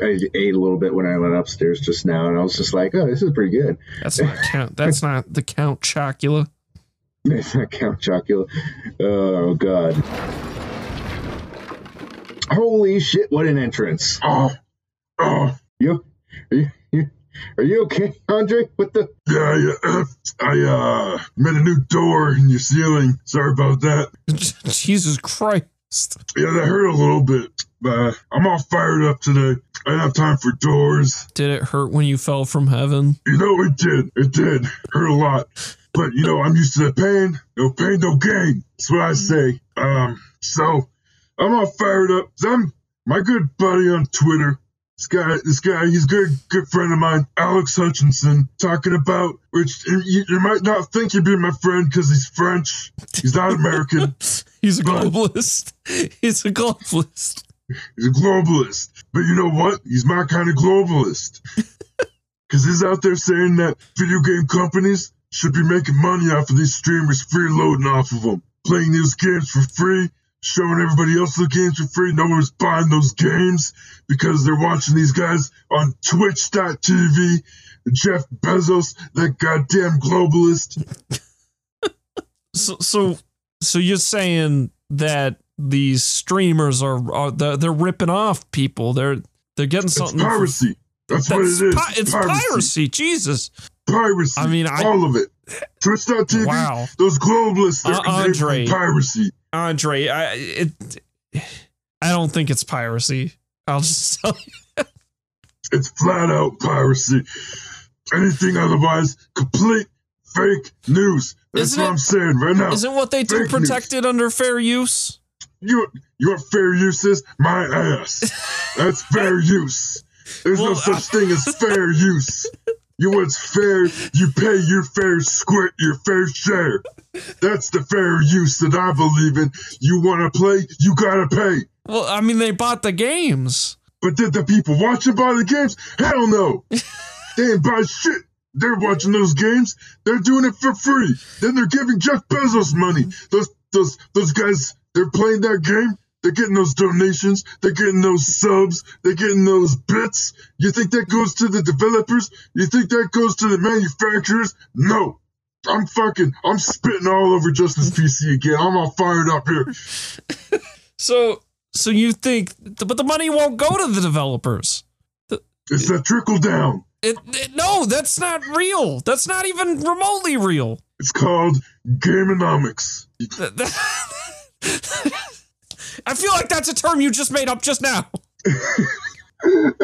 I ate a little bit when I went upstairs just now, and I was just like, "Oh, this is pretty good." That's not count. That's not the Count Chocula. *laughs* It's not Count Chocula. Oh God! Holy shit! What an entrance! Oh, oh, you, are you, you, are you okay, Andre? What the? Yeah, yeah. *clears throat* I uh made a new door in your ceiling. Sorry about that. *laughs* Jesus Christ. Yeah, that hurt a little bit. But I'm all fired up today. I don't have time for doors. Did it hurt when you fell from heaven? You know it did. It did. Hurt a lot. But you know, I'm used to the pain. No pain, no gain. That's what I say. Um, so I'm all fired up. I'm my good buddy on Twitter. This guy, this guy, he's a good, good friend of mine, Alex Hutchinson, talking about which you, you might not think he'd be my friend because he's French. He's not American. *laughs* He's a globalist. *laughs* He's a globalist. He's a globalist. But you know what? He's my kind of globalist. *laughs* Because he's out there saying that video game companies should be making money off of these streamers freeloading off of them, playing these games for free, showing everybody else the games for free. No one's buying those games because they're watching these guys on Twitch.tv. Jeff Bezos, that goddamn globalist. *laughs* So, so, so you're saying that these streamers are, are they're, they're ripping off people? They're they're getting something. for- piracy. That's, what it is. That's pi- it's piracy. Jesus. Piracy. I mean, I- all of it. Twitch.tv. Wow. Those globalists Uh, are Andre. piracy. Andre, I it, I don't think it's piracy. I'll just *laughs* tell you. It's flat out piracy. Anything otherwise, complete fake news. That's Isn't what it- I'm saying right now. Isn't what they do Fake news. protected under fair use? You, your fair use is my ass. *laughs* That's fair use. There's no Well, such thing as *laughs* fair use. You what's fair, you pay your fair squint, your fair share. That's the fair use that I believe in. You want to play, you gotta pay. Well, I mean, they bought the games. But did the people watching buy the games? Hell no. *laughs* they ain't buy shit. They're watching those games. They're doing it for free. Then they're giving Jeff Bezos money. Those those those guys, they're playing that game. They're getting those donations. They're getting those subs. They're getting those bits. You think that goes to the developers? You think that goes to the manufacturers? No. I'm fucking, I'm spitting all over Justice PC again. I'm all fired up here. *laughs* So, so you think, but the money won't go to the developers. It's that trickle down. It, it- no, that's not real. That's not even remotely real. It's called Gameonomics. *laughs* I feel like that's a term you just made up just now. *laughs*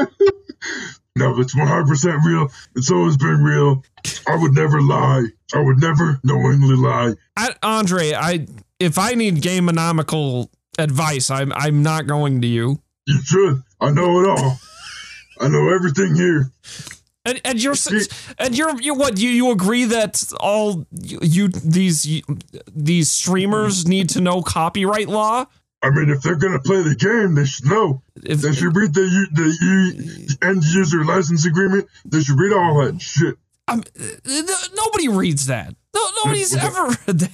No, it's 100% real. It's always been real. I would never lie. I would never knowingly lie. I, Andre, I if I need gameonomical advice, I'm I'm not going to you. You should. I know it all. I know everything here. And, and you're and you're you what you you agree that all you, you these these streamers need to know copyright law? I mean, if they're gonna play the game, they should know. If, They should read the the, end user license agreement. They should read all that shit. I'm, uh, nobody reads that. No, nobody's ever read that.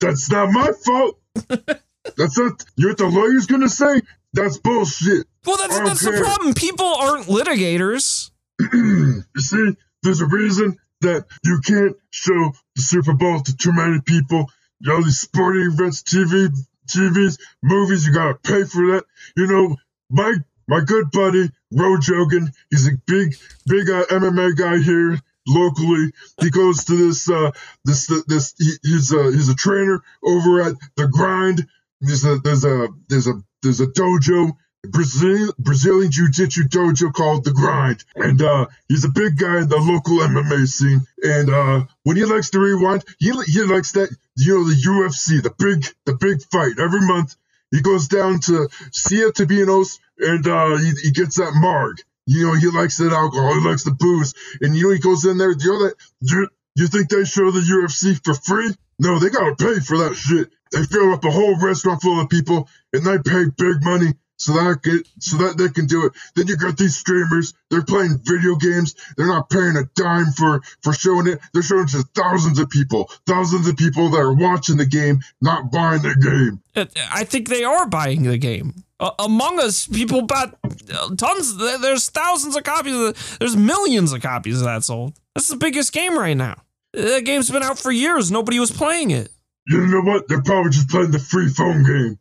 That's not my fault. *laughs* That's not. You're what the lawyer's gonna say. That's bullshit. Well, that's that's the problem. People aren't litigators. *clears throat* you see, there's a reason that you can't show the Super Bowl to too many people. All these sporting events, TV, TVs, movies, you gotta pay for that. You know, my my good buddy Rojogan, he's a big big uh, MMA guy here locally. He goes to this uh this this he, he's a he's a trainer over at the Grind. There's a there's a there's a there's a dojo Brazil, Brazilian Jiu-Jitsu dojo called The Grind. And uh, he's a big guy in the local MMA scene. And uh, when he likes to rewind, he, he likes that, you know, the UFC, the big the big fight. Every month, he goes down to Cia Tabinos and uh, he, he gets that marg. You know, he likes that alcohol. He likes the booze. And, you know, he goes in there. You know that, you, you think they show the UFC for free? No, they got to pay for that shit. They fill up a whole restaurant full of people and they pay big money so that get, so that they can do it. Then you got these streamers. They're playing video games. They're not paying a dime for for showing it. They're showing it to thousands of people, thousands of people that are watching the game, not buying the game. Uh, I think they are buying the game. Uh, Among Us, people bought uh, tons. There's thousands of copies. Of, there's millions of copies of that sold. That's the biggest game right now. That game's been out for years. Nobody was playing it. You know what? They're probably just playing the free phone game.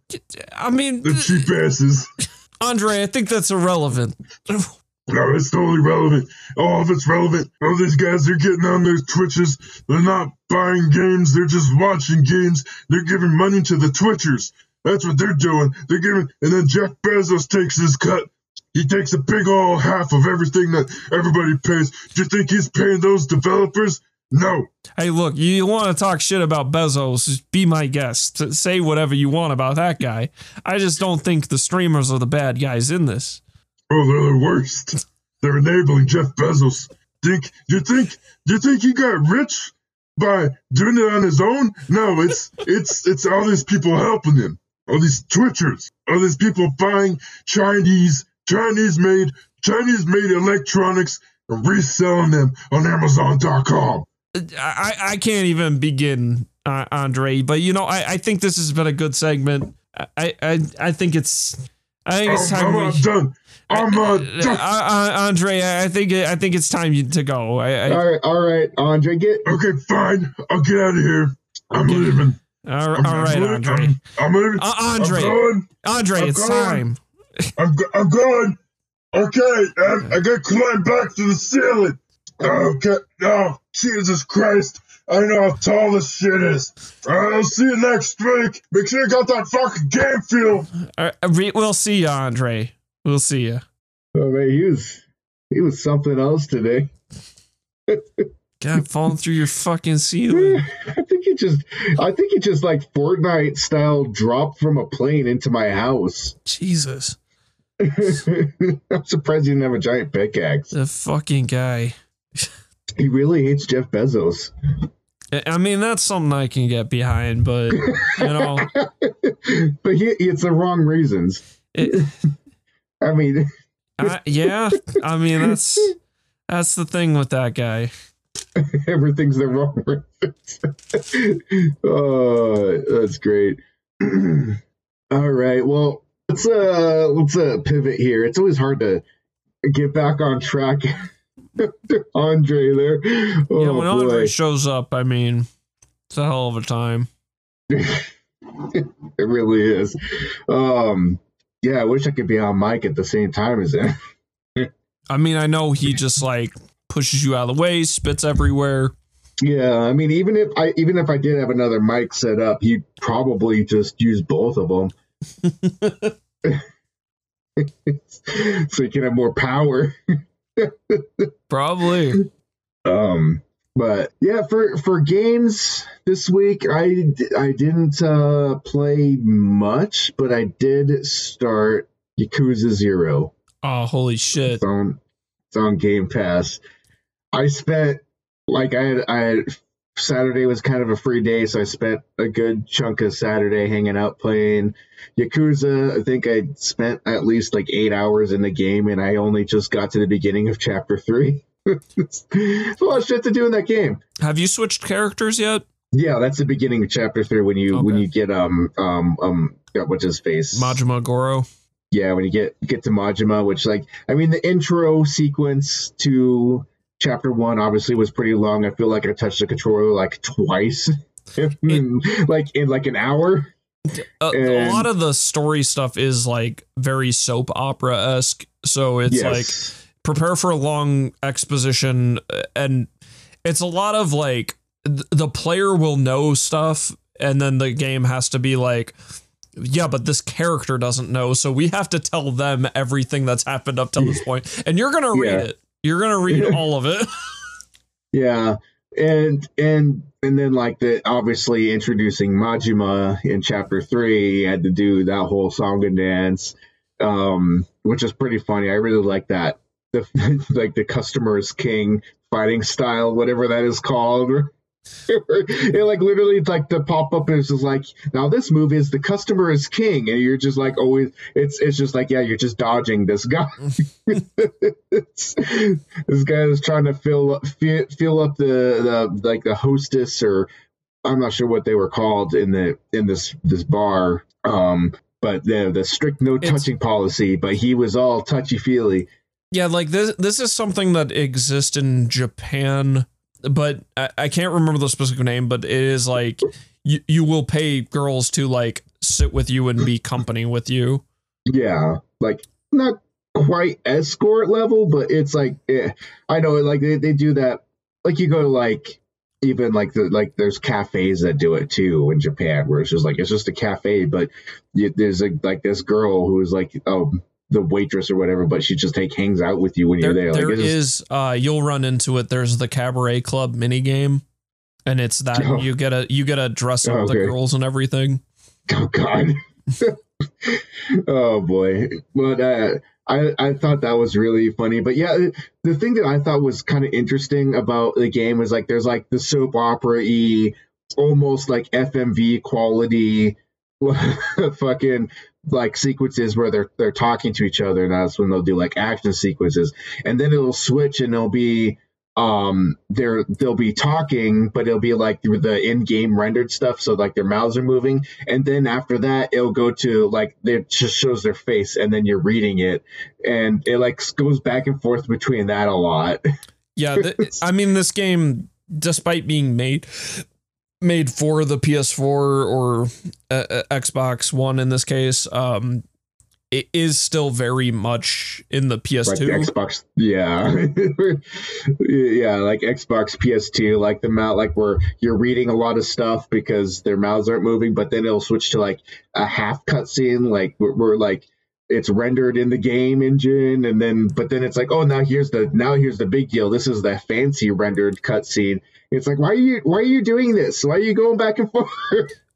I mean, The cheap asses. *laughs* Andre, I think that's irrelevant. *laughs* No, it's totally relevant. All of it's relevant. All these guys, they're getting on their Twitches. They're not buying games. They're just watching games. They're giving money to the Twitchers. That's what they're doing. They're giving, and then Jeff Bezos takes his cut. He takes a big all half of everything that everybody pays. Do you think he's paying those developers? No. Hey, look, you want to talk shit about Bezos? Be my guest. Say whatever you want about that guy. I just don't think the streamers are the bad guys in this. Oh, they're the worst. They're enabling Jeff Bezos. Think you think you think he got rich by doing it on his own? No, it's *laughs* it's it's all these people helping him. All these Twitchers, all these people buying Chinese Chinese made Chinese made electronics and reselling them on Amazon.com. I, I can't even begin, uh, Andre. But you know, I, I think this has been a good segment. I I, I think it's I think it's I'm, time I'm we. done. I'm not Uh, done. uh, Andre, I think I think it's time to go. I, I, All right, all right, Andre, get Okay, fine. I'll get out of here. I'm leaving. all I'm, all I'm right, leaving. Andre. I'm, I'm leaving. Uh, Andre. I'm going. Andre, I'm it's going. time. I'm, go- I'm going. Okay, I, I gotta climb back to the ceiling. Okay. Oh, Jesus Christ. I know how tall this shit is. Alright, I'll see you next week. Make sure you got that fucking game field. Uh, we'll see you, Andre. We'll see you. Oh man, he was he was something else today. *laughs* God, falling through your fucking ceiling. *laughs* I think he just I think he just like Fortnite style dropped from a plane into my house. Jesus, *laughs* I'm surprised he didn't have a giant pickaxe. the fucking guy. He really hates Jeff Bezos. I- mean, that's something I can get behind, but you know, *laughs* but he, it's the wrong reasons. it, *laughs* I mean, *laughs* I, yeah. I mean, that's that's the thing with that guy. everything's the wrong reasons. oh, that's great. *clears throat* All right, well, let's uh let's uh pivot here. It's always hard to get back on track. *laughs* Andre there. Oh yeah, when Andre shows up, I mean, it's a hell of a time. *laughs* It really is. Um yeah, I wish I could be on mic at the same time as him. *laughs* I mean, I know he just like pushes you out of the way, spits everywhere. Yeah, I mean, even if I even if I did have another mic set up, he'd probably just use both of them, so you can have more power. Probably. Um, but yeah, for for games this week, I I didn't uh, play much, but I did start Yakuza Zero. Oh, holy shit. It's on it's on Game Pass. I spent like I had I had Saturday was kind of a free day, so I spent a good chunk of Saturday hanging out playing Yakuza. I think I spent at least like eight hours in the game, and I only just got to the beginning of chapter three. *laughs* It's a lot of shit to do in that game. Have you switched characters yet? Yeah, that's the beginning of chapter three when you when you get um um um what's his face Majima Goro. yeah when you get get to Majima, which like I mean the intro sequence to chapter one obviously was pretty long. I feel like I touched the controller like twice, *laughs* like in like an hour. A, a lot of the story stuff is like very soap opera esque. So it's like prepare for a long exposition uh, and it's a lot of like th- the player will know stuff and then the game has to be like yeah but this character doesn't know so we have to tell them everything that's happened up till this *laughs* point and you're gonna read Yeah. it you're gonna read *laughs* all of it *laughs* Yeah, and and and then like the obviously introducing Majima in chapter three, you had to do that whole song and dance, um, which is pretty funny. I really like that. The *laughs* like the customer is king fighting style, whatever that is called. *laughs* it like literally it's like the pop up is just like now this move is the customer is king and you're just like always it's it's just like yeah you're just dodging this guy. *laughs* *laughs* This guy is trying to fill fill, fill up the, the like the hostess or I'm not sure what they were called in the in this this bar um but the the strict no It's- touching policy but he was all touchy feely Yeah, like this this is something that exists in Japan, but I, I can't remember the specific name, but it is like you you will pay girls to like sit with you and be company with you. Yeah, like not quite escort level, but it's like eh, I know like they, they do that. Like you go to like even like the like there's cafes that do it too in Japan, where it's just like it's just a cafe, but you, there's a, like this girl who is like um the waitress or whatever, but she just like hangs out with you when There, you're there. there Like just- is uh you'll run into it. There's the cabaret club mini game. And it's that Oh. you get a you get to dress up Oh, the girls and everything. oh god. *laughs* oh boy, but uh, I I thought that was really funny. But yeah, the thing that I thought was kind of interesting about the game was like there's like the soap opera y, almost like FMV quality, *laughs* fucking like sequences where they're they're talking to each other, and that's when they'll do like action sequences, and then it'll switch and it'll be um they're they'll be talking but it'll be like the in-game rendered stuff so like their mouths are moving. And then after that it'll go to like it just shows their face and then you're reading it. And it like goes back and forth between that a lot. *laughs* Yeah, th- I mean this game, despite being made made for the PS4 or uh, uh, Xbox One in this case, um, it is still very much in the PS2. the xbox yeah *laughs* yeah like xbox ps2 like the mouth like where you're reading a lot of stuff because their mouths aren't moving but then it'll switch to like a half cutscene like where, where like it's rendered in the game engine and then but then it's like oh now here's the now here's the big deal. This is the fancy rendered cutscene. It's like why are you why are you doing this? Why are you going back and *laughs* forth?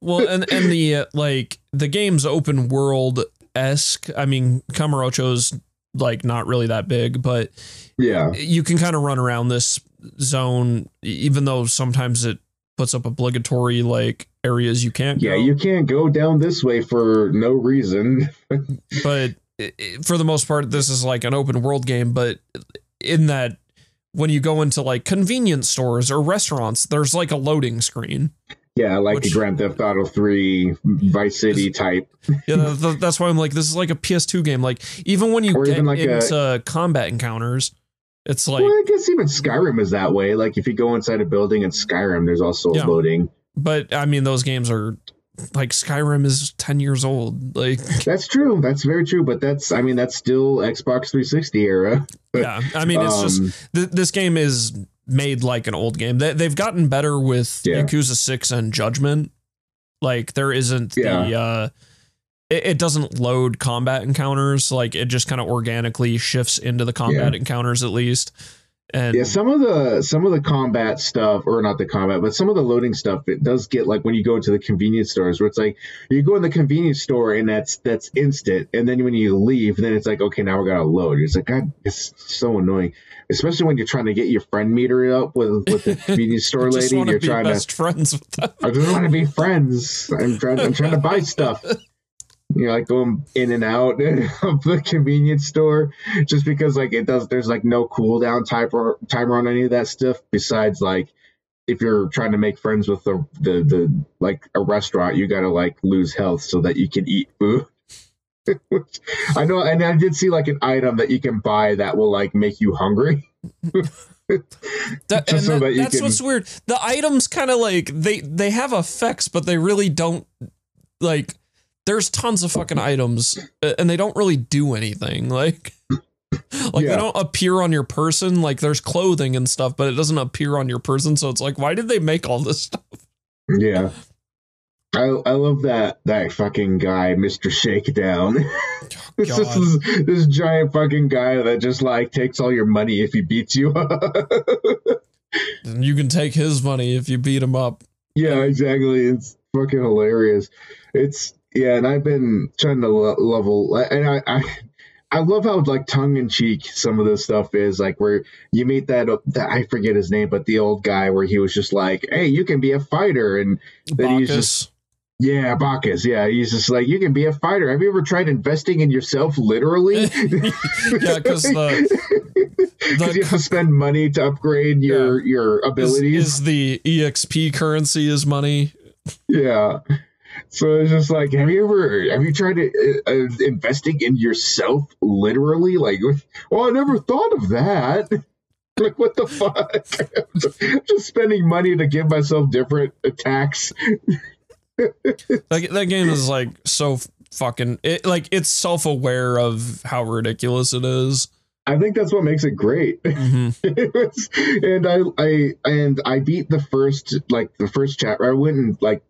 Well, and and the uh, like the game's open world esque. I mean, Kamurocho's like not really that big, but yeah. you can kind of run around this zone, even though sometimes it puts up obligatory like areas you can't. yeah go. you can't go down this way for no reason *laughs* but for the most part this is like an open world game but in that when you go into like convenience stores or restaurants there's like a loading screen Yeah, like Which- the Grand Theft Auto 3 Vice City type. *laughs* yeah th- th- that's why i'm like this is like a ps2 game like even when you Or get like a- into combat encounters it's like well, I guess even Skyrim is that way. Like if you go inside a building in Skyrim, there's also Yeah. loading. But i mean those games are like skyrim is 10 years old like *laughs* That's true. That's very true. But that's, I mean, that's still Xbox 360 era. *laughs* yeah i mean it's just Um, th- this game is made like an old game. They, they've gotten better with Yeah. Yakuza Six and Judgment. Like there isn't the uh, it, it doesn't load combat encounters. Like it just kind of organically shifts into the combat encounters at least. And Yeah, some of the some of the combat stuff, or not the combat, but some of the loading stuff, it does get like when you go to the convenience stores, where it's like you go in the convenience store and that's that's instant, and then when you leave, then it's like okay, now we're gonna load. It's like God, it's so annoying, especially when you're trying to get your friend meter up with with the convenience store *laughs* lady. You're be trying best to, friends. I just want to be friends. I'm trying, I'm trying to buy stuff. *laughs* You're like going in and out *laughs* of the convenience store just because like it does there's like no cooldown timer timer on any of that stuff besides like if you're trying to make friends with the the, the like a restaurant, you gotta like lose health so that you can eat food. *laughs* I know, and I did see like an item that you can buy that will like make you hungry. *laughs* That, so that- that that's can- what's weird. The items kind of like they they have effects, but they really don't like. There's tons of fucking items, uh, and they don't really do anything. *laughs* Like, like Yeah. they don't appear on your person. Like, there's clothing and stuff, but it doesn't appear on your person. So it's like, why did they make all this stuff? Yeah. I, I love that that fucking guy, Mr. Shakedown. *laughs* it's just God. this, this giant fucking guy that just like takes all your money if he beats you up. *laughs* And you can take his money if you beat him up. yeah, exactly. It's fucking hilarious. It's yeah, and I've been trying to level, and I, I I love how like tongue in cheek some of this stuff is like where you meet that, uh, that I forget his name, but the old guy where he was just like, "Hey, you can be a fighter," and then he's just Yeah, Bacchus. Yeah, he's just like, you can be a fighter. Have you ever tried investing in yourself, literally? *laughs* Yeah, because the *laughs* Because you have to spend money to upgrade your your is, abilities. is the exp currency is money. yeah. So it's just like, have you ever have you tried to, uh, uh, investing in yourself, literally? Like, well, I never thought of that. *laughs* Like, what the fuck? *laughs* just spending money to give myself different attacks. *laughs* That, that game is like so fucking it like it's self-aware of how ridiculous it is. I think that's what makes it great. Mhm. Was- and I, I, and I beat the first, like the first chapter. I went and like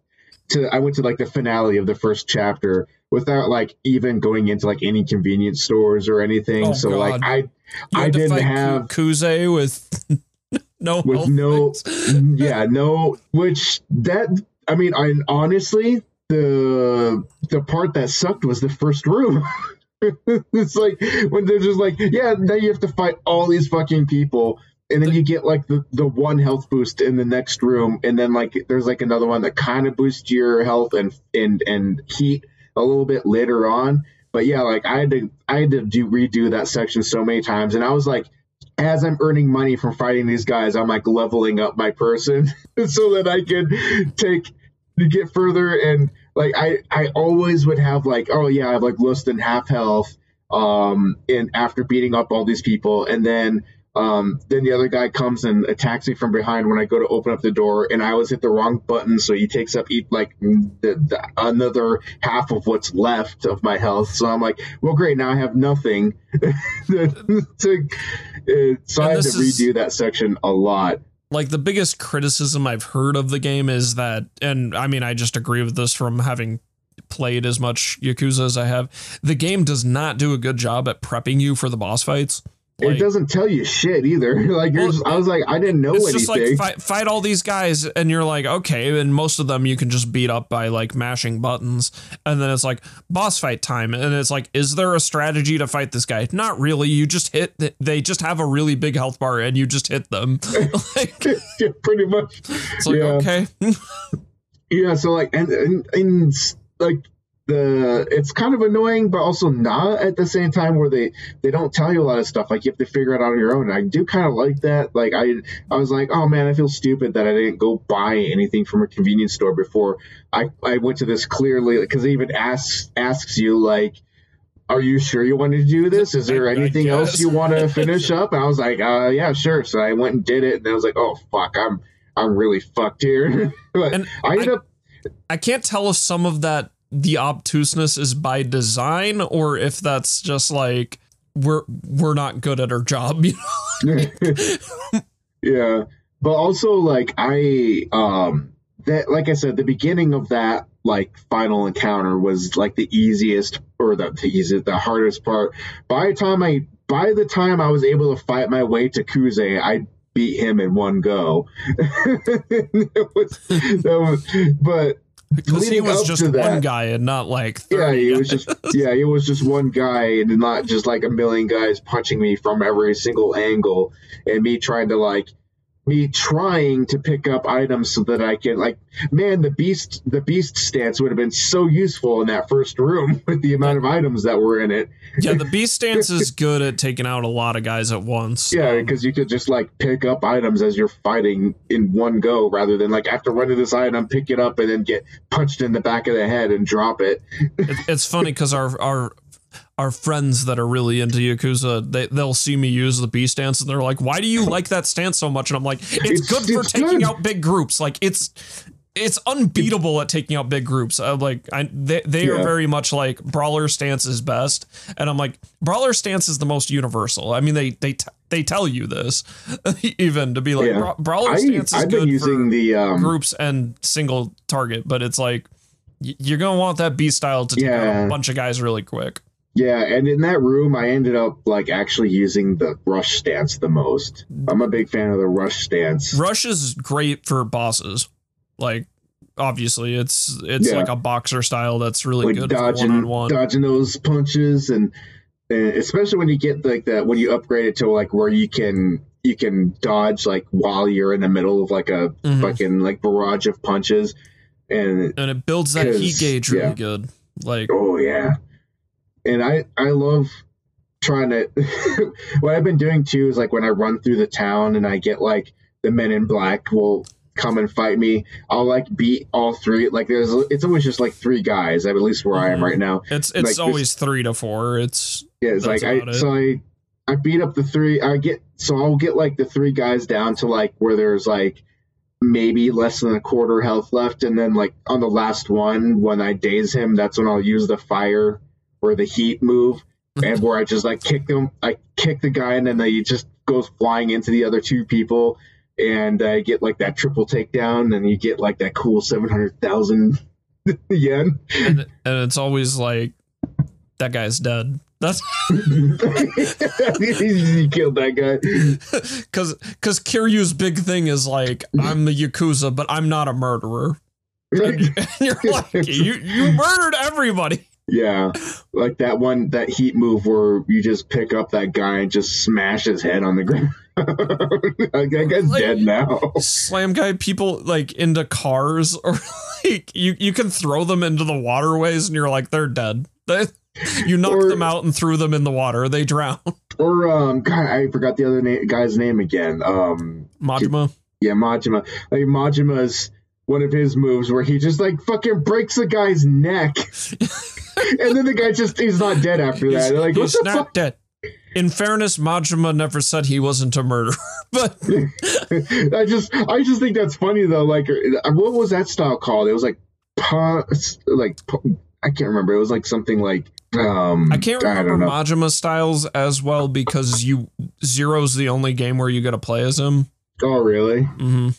to, I went to like the finale of the first chapter without like even going into like any convenience stores or anything. Oh, so like I, I didn't have Ku- Kuze with *laughs* no with no, things. *laughs* Mm, yeah, no. Which that I mean, I honestly the the part that sucked was the first room. *laughs* it's like when they're just like, yeah, now you have to fight all these fucking people. And then you get like the, the one health boost in the next room, and then like there's like another one that kind of boosts your health and and and heat a little bit later on. But yeah, like I had to I had to do redo that section so many times, and I was like, as I'm earning money from fighting these guys, I'm like leveling up my person *laughs* so that I can take to get further and like I I always would have like oh yeah I have like less than half health um and after beating up all these people and then um then the other guy comes and attacks me from behind when I go to open up the door and I always hit the wrong button so he takes up eat like the, the another half of what's left of my health so I'm like well great now I have nothing *laughs* to uh, so I had to this is- redo that section a lot like the biggest criticism I've heard of the game is that, and I mean, I just agree with this from having played as much Yakuza as I have. The game does not do a good job at prepping you for the boss fights. It doesn't tell you shit either *laughs* like Well, just, I was like I didn't know it's anything just like fight, fight all these guys, and you're like, okay, and most of them you can just beat up by like mashing buttons, and then it's like boss fight time, and it's like, is there a strategy to fight this guy? Not really. You just hit. th- They just have a really big health bar, and you just hit them. *laughs* like, *laughs* yeah, pretty much. it's like Yeah. okay, Yeah, so like and, and and like the it's kind of annoying but also not at the same time where they they don't tell you a lot of stuff like you have to figure it out on your own. And I do kind of like that. Like I I was like, "Oh man, I feel stupid that I didn't go buy anything from a convenience store before I I went to this clearly cuz it even asks asks you like are you sure you want to do this? Is there anything else you want to *laughs* finish up? And I was like, uh, yeah, sure. So I went and did it, and I was like, oh fuck, I'm I'm really fucked here. *laughs* but And I ended I- up I can't tell if some of that the obtuseness is by design or if that's just like we're we're not good at our job. *laughs* You know? *laughs* yeah but also like i um that like i said the beginning of that like final encounter was like the easiest or the, the easiest the hardest part by the time i by the time i was able to fight my way to kuze i beat him in one go *laughs* was, was but Because he was just one guy and not like 30 yeah, he was just *laughs* yeah, he was just one guy and not just like a million guys punching me from every single angle and me trying to like me trying to pick up items so that I can like man the beast the beast stance would have been so useful in that first room *laughs* with the amount of items that were in it. Yeah, the beast stance is *laughs* good at taking out a lot of guys at once. Yeah, because you could just like pick up items as you're fighting in one go rather than like after running this item, pick it up and then get punched in the back of the head and drop it. *laughs* It, it's funny because our our our friends that are really into Yakuza, they they'll see me use the beast stance and they're like, "Why do you like that stance so much?" And I'm like, "It's, It's- good for it's taking good. out big groups. Like it's it's unbeatable at taking out big groups. Uh, like I they they are very much like brawler stance is best, and I'm like brawler stance is the most universal. I mean they they t- they tell you this *laughs* even to be like Yeah. bra- brawler I, stance is I've good been using for the um groups and single target, but it's like you're gonna want that beast style to take out a bunch of guys really quick. Yeah, and in that room, I ended up like actually using the rush stance the most. I'm a big fan of the rush stance. Rush is great for bosses. Like obviously it's it's Yeah. like a boxer style that's really like good dodging, for one on one. dodging those punches, and, and especially when you get like that when you upgrade it to like where you can you can dodge like while you're in the middle of like a Mhm. fucking like barrage of punches, and And it builds that heat gauge really yeah. good. Like Oh yeah, and I I love trying to. *laughs* what I've been doing too is like when I run through the town and I get like the men in black will come and fight me. I'll like beat all three. Like there's it's always just like three guys. At least where I am right mm-hmm. now. it's it's like always three to four. It's Yeah, it's like I it. so I I beat up the three. I get so I'll get like the three guys down to like where there's like maybe less than a quarter health left, and then like on the last one when I daze him, that's when I'll use the fire or the heat move, *laughs* and where I just like kick them. I kick the guy, and then he just goes flying into the other two people. And I get like that triple takedown, and you get like that cool seven hundred thousand *laughs* yen. and, and it's always like that guy's dead. That's *laughs* he killed that guy. because because Kiryu's big thing is like I'm the yakuza, but I'm not a murderer. And you're like you you murdered everybody. Yeah, like that one, that heat move where you just pick up that guy and just smash his head on the ground. *laughs* like, that guy's Like- dead now. Slam guy people like into cars *laughs* or like you you can throw them into the waterways and you're like they're dead. They, *laughs* you knocked Or- them out and threw them in the water. They drown. Or um, God, I forgot the other na- guy's name again. Um, Majima. yeah, Majima. Like Majima's one of his moves where he just like fucking breaks a guy's neck, *laughs* and then the guy just he's not dead after He's, that. Like he's not fuck? dead. In fairness, Majima never said he wasn't a murderer, *laughs* but *laughs* I just I just think that's funny though. Like, what was that style called? It was like, pa, like I can't remember. It was like something like um. I can't remember don't. Majima styles as well because you Zero's the only game where you get to play as him. Oh really? hmm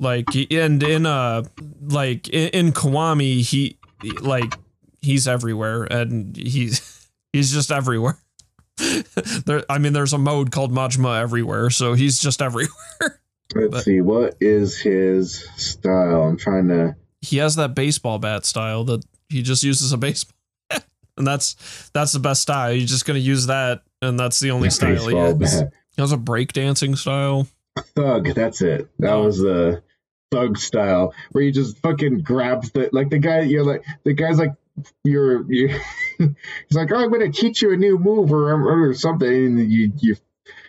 Like and in uh like in, in Kiwami he like he's everywhere and he's *laughs* he's just everywhere. *laughs* there, I mean, there's a mode called Majima everywhere, so he's just everywhere. *laughs* Let's But- see. What is his style? I'm trying to. he has that baseball bat style that he just uses a baseball, bat. and that's that's the best style. You're just gonna use that, and that's the only style he has. bat. He has a breakdancing style. Thug. That's it. That was the thug style where you just fucking grabs the like the guy. You're like the guy's like you're you. *laughs* he's like, oh, I'm gonna teach you a new move or or something, and you you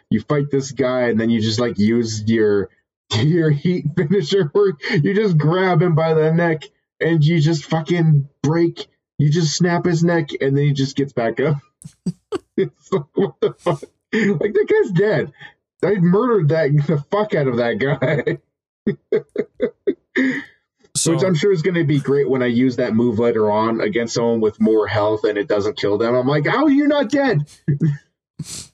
you fight this guy, and then you just like use your *laughs* your heat finisher where you just grab him by the neck and you just fucking break. You just snap his neck, and then he just gets back up. *laughs* it's like what the fuck? Like that guy's dead. I murdered that the fuck out of that guy. So Which I'm sure is going to be great when I use that move later on against someone with more health and it doesn't kill them. I'm like, how are you not dead? *laughs*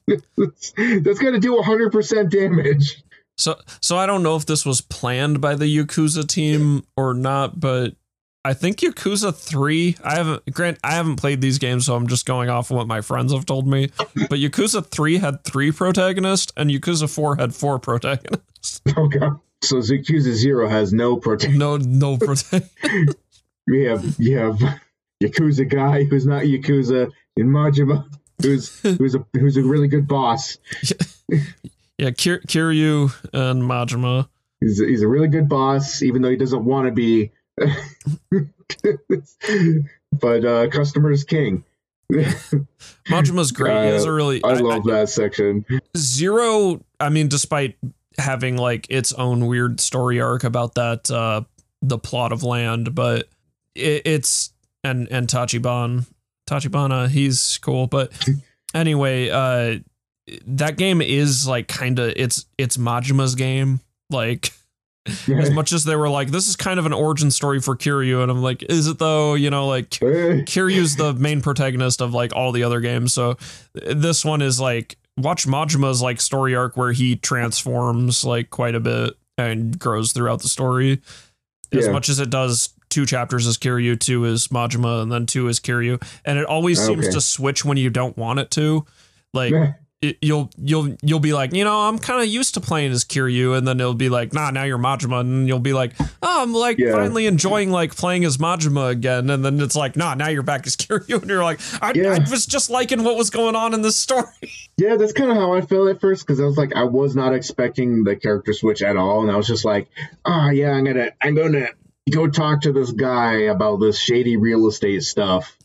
that's going to do 100% damage. So so I don't know if this was planned by the Yakuza team or not, but I think Yakuza 3, I haven't grant I haven't played these games, so I'm just going off of what my friends have told me. But Yakuza 3 had 3 protagonists and Yakuza 4 had 4 protagonists. *laughs* Oh, God. So Yakuza Zero has no protection. No no *laughs* protection. You have, you have Yakuza guy who's not Yakuza in Majima who's, who's, a, who's a really good boss. *laughs* Yeah, Kir- Kiryu and Majima. He's a, he's a really good boss, even though he doesn't want to be. *laughs* but uh, customer's king. Majima's great. he has a really I love that section. Zero, I mean, despite having like its own weird story arc about that uh the plot of land, but it, it's and and Tachiban Tachibana, he's cool. But anyway, uh that game is like kinda it's it's Majima's game. Like as much as they were like, this is kind of an origin story for Kiryu, and I'm like, is it though? You know, like *laughs* Kiryu's the main protagonist of like all the other games, so this one is like watch Majima's like story arc where he transforms like quite a bit and grows throughout the story. As Yeah. much as it does two chapters as Kiryu, two is Majima, and then two is Kiryu, and it always oh, seems Okay. to switch when you don't want it to. Like *laughs* it, you'll you'll you'll be like, you know, I'm kind of used to playing as Kiryu, and then it'll be like, nah, now you're Majima, and you'll be like, oh, I'm like Yeah. finally enjoying like playing as Majima again, and then it's like, nah, now you're back as *laughs* Kiryu, and you're like, I, Yeah. I was just liking what was going on in this story. *laughs* Yeah, that's kind of how I felt at first because I was like, I was not expecting the character switch at all, and I was just like, oh yeah, I'm gonna, I'm gonna go talk to this guy about this shady real estate stuff,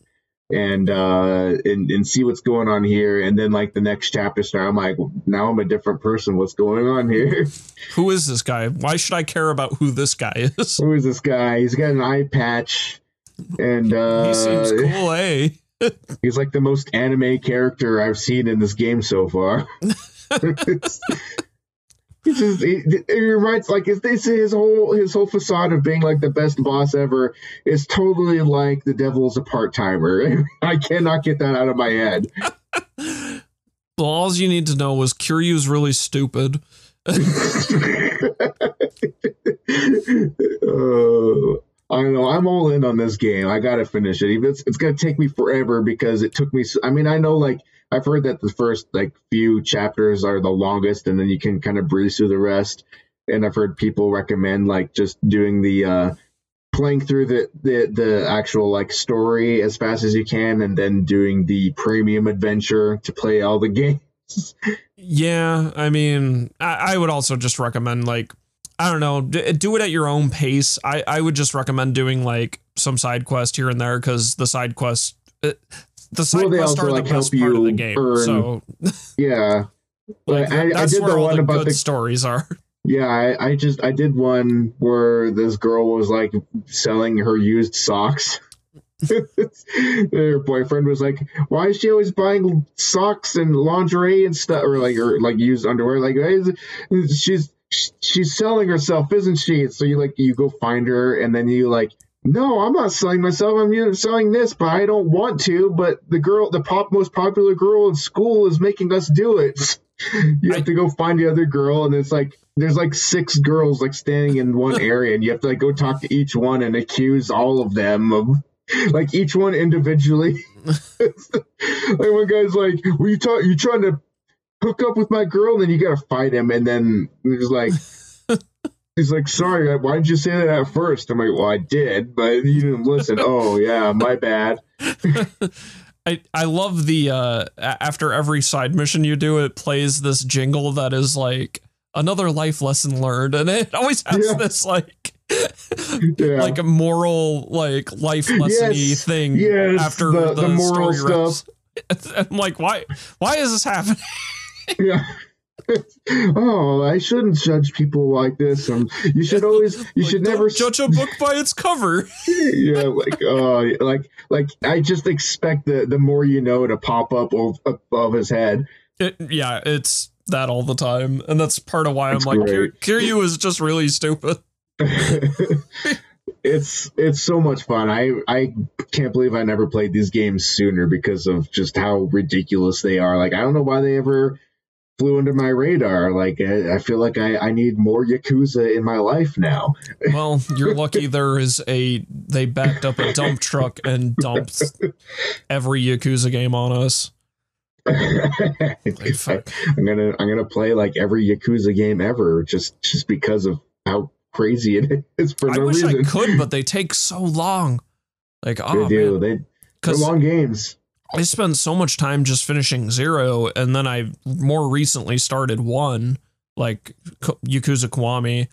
and uh, and and see what's going on here. And then like the next chapter start, I'm like, now I'm a different person. What's going on here? *laughs* Who is this guy? Why should I care about who this guy is? Who is this guy? He's got an eye patch, and uh, he seems cool, eh? *laughs* He's like the most anime character I've seen in this game so far. *laughs* Just, he, it reminds like is this his whole his whole facade of being like the best boss ever is totally like the devil's a part timer. *laughs* I cannot get that out of my head. *laughs* All you need to know was Kiryu's really stupid. Uh, *laughs* I don't know. I'm all in on this game. I gotta finish it. Even it's, it's gonna take me forever because it took me. I mean, I know like I've heard that the first like few chapters are the longest, and then you can kind of breeze through the rest. And I've heard people recommend like just doing the uh, playing through the, the the actual like story as fast as you can, and then doing the premium adventure to play all the *laughs* games. Yeah, I mean, I, I would also just recommend like I don't know, do it at your own pace. I I would just recommend doing like some side quest here and there because the side quest. The side Well, they quests are like, the help best part of the you game. earn- So *laughs* Yeah. like, I, I that's did where the all one the about good the stories are. *laughs* Yeah, I, I just I did one where this girl was like selling her used socks. *laughs* her boyfriend was like, "Why is she always buying socks and lingerie and stuff, or like or like used underwear? Like why is it- she's she's selling herself, isn't she?" So you like you go find her, and then you like, "No, I'm not selling myself. I'm selling this, but I don't want to. But the girl, the pop most popular girl in school, is making us do it." *laughs* you have to go find the other girl, and it's like there's like six girls like standing in one area, and you have to like go talk to each one and accuse all of them of like each one individually. *laughs* like one guy's like, "Were you talk? You trying to hook up with my girl?" And then you gotta fight him, and then he's like. *laughs* He's like, sorry, why did you say that at first? I'm like, well, I did, but you didn't listen. *laughs* oh, yeah, my bad. *laughs* I, I love the uh after every side mission you do it plays this jingle that is like another life lesson learned and it *laughs* always has Yeah. this like Yeah. like a moral like life lesson Yes, thing yes, after the- the, the moral story wraps. I'm like why why is this happening? yeah. *laughs* oh, I shouldn't judge people like this. Um, you should *laughs* always, you Like, should never judge a book by its cover. *laughs* yeah, like, uh, like, like, I just expect the the more you know to pop up ov- above his head. It, yeah, it's that all the time, and that's part of why That's I'm like great. Kiryu is just really stupid. it's it's so much fun. I I can't believe I never played these games sooner because of just how ridiculous they are. Like, I don't know why they ever flew under my radar. Like, I, I feel like I I need more Yakuza in my life now. *laughs* Well, you're lucky there is a they backed up a dump truck and dumped every Yakuza game on us. Like. *laughs* I'm gonna I'm gonna play like every Yakuza game ever just just because of how crazy it is for I no wish reason. I could, but they take so long. Like, they oh do. man, They they're long games. I spent so much time just finishing zero, and then I more recently started one, like Yakuza Kiwami,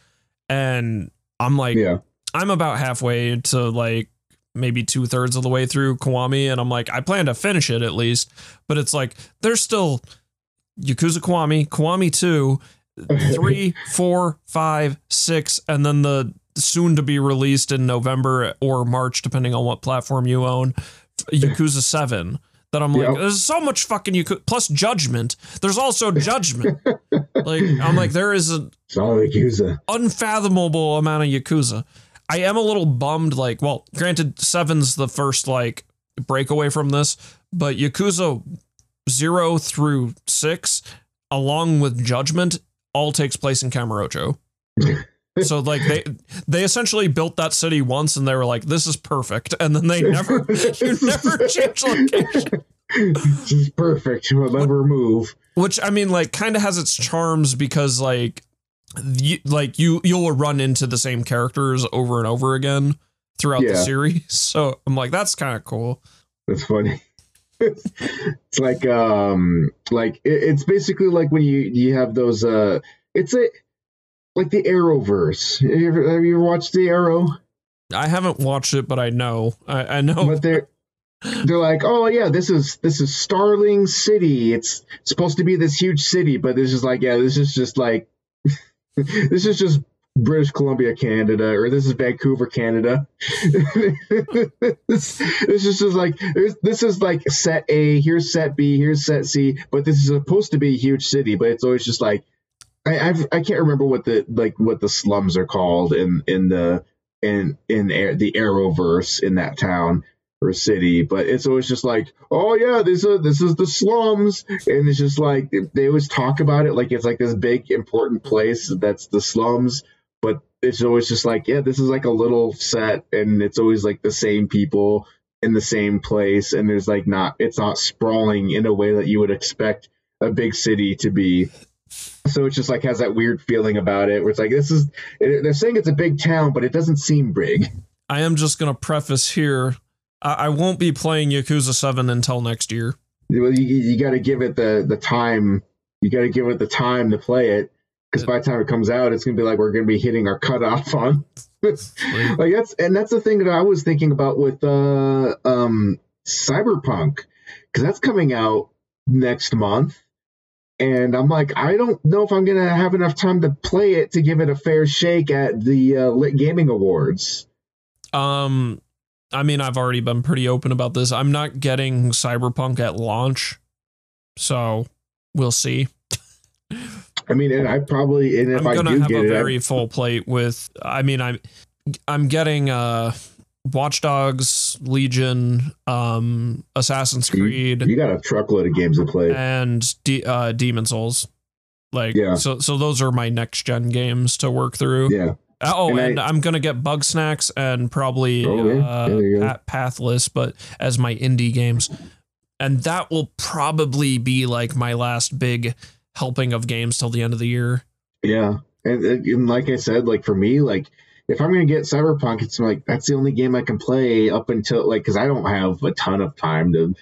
and I'm like, Yeah. I'm about halfway to like maybe two thirds of the way through Kiwami, and I'm like, I plan to finish it at least, but it's like there's still Yakuza Kiwami, Kiwami two, *laughs* three, four, five, six, and then the soon to be released in November or March, depending on what platform you own, Yakuza seven. That I'm like, Yep. there's so much fucking Yakuza plus Judgment. There's also *laughs* Judgment. like I'm like, there is an unfathomable amount of Yakuza. I am a little bummed. Like, well, granted, seven's the first like breakaway from this, but Yakuza zero through six, along with Judgment, all takes place in Kamurocho. *laughs* so like they they essentially built that city once and they were like this is perfect and then they *laughs* never *laughs* you never change location This is perfect. We'll never move. which i mean like kind of has its charms because like you like you you'll run into the same characters over and over again throughout the series *laughs* so i'm like that's kind of cool That's funny. it's like um like it, it's basically like when you you have those uh it's a like the Arrowverse. Have you ever, have you ever watched the Arrow? i haven't watched it but i know i, I know But they're they're like, oh yeah, this is this is Starling City. It's supposed to be this huge city, but this is like, yeah, this is just like *laughs* this is just British Columbia, Canada, or this is Vancouver, Canada. *laughs* this, this is just like this is like set A, here's set B, here's set C, but this is supposed to be a huge city, but it's always just like I I've, I can't remember what the like what the slums are called in in the in in the Arrowverse in that town or city, but it's always just like, oh yeah, this is this is the slums, and it's just like they always talk about it like it's like this big important place that's the slums, but it's always just like, yeah, this is like a little set, and it's always like the same people in the same place, and there's like not it's not sprawling in a way that you would expect a big city to be. So it just like has that weird feeling about it, where it's like this is they're saying it's a big town, but it doesn't seem big. i am just gonna preface here I, I won't be playing yakuza 7 until next year Well, you, you got to give it the the time. You got to give it the time to play it, because by the time it comes out, it's gonna be like we're gonna be hitting our cutoff *laughs* on. like that's and that's the thing that I was thinking about with uh um Cyberpunk, because that's coming out next month, and I'm like I don't know if I'm gonna have enough time to play it to give it a fair shake at the uh, Lit Gaming Awards. Um, I mean, I've already been pretty open about this. I'm not getting Cyberpunk at launch, so we'll see. I mean, and I probably and if I'm gonna do have get a it, I- very full plate with. I mean, I'm I'm getting uh, Watch Dogs, Legion, um, Assassin's Creed, you got a truckload of games to play. and D- uh, Demon Souls. Like, Yeah. so so those are my next gen games to work through. Yeah. Oh, And and, I- am gonna get Bugsnax and probably Oh, yeah. uh, you Pathless, but as my indie games, and that will probably be like my last big helping of games till the end of the year. Yeah, and, and like I said, like for me, like if I'm gonna get Cyberpunk, it's like that's the only game I can play up until like because I don't have a ton of time to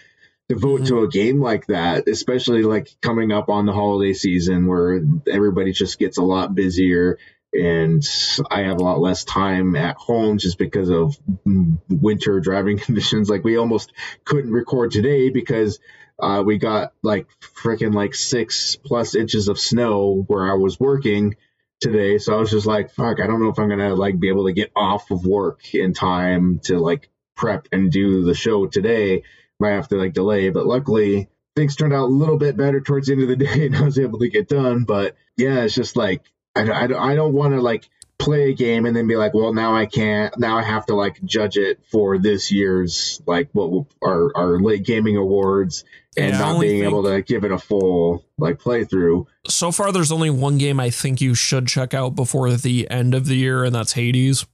devote to a game like that, especially like coming up on the holiday season where everybody just gets a lot busier and I have a lot less time at home just because of winter driving *laughs* conditions. Like we almost couldn't record today because uh, we got like freaking like six plus inches of snow where I was working today. So I was just like, fuck, I don't know if I'm gonna like be able to get off of work in time to like prep and do the show today. Might have to like delay, but luckily things turned out a little bit better towards the end of the *laughs* day and I was able to get done. But yeah, it's just like I, I, I don't want to like play a game and then be like, well, now I can't. Now I have to like judge it for this year's like what our our late gaming awards and Yeah, not only being able to give it a full like playthrough. So far, there's only one game I think you should check out before the end of the year, and that's Hades.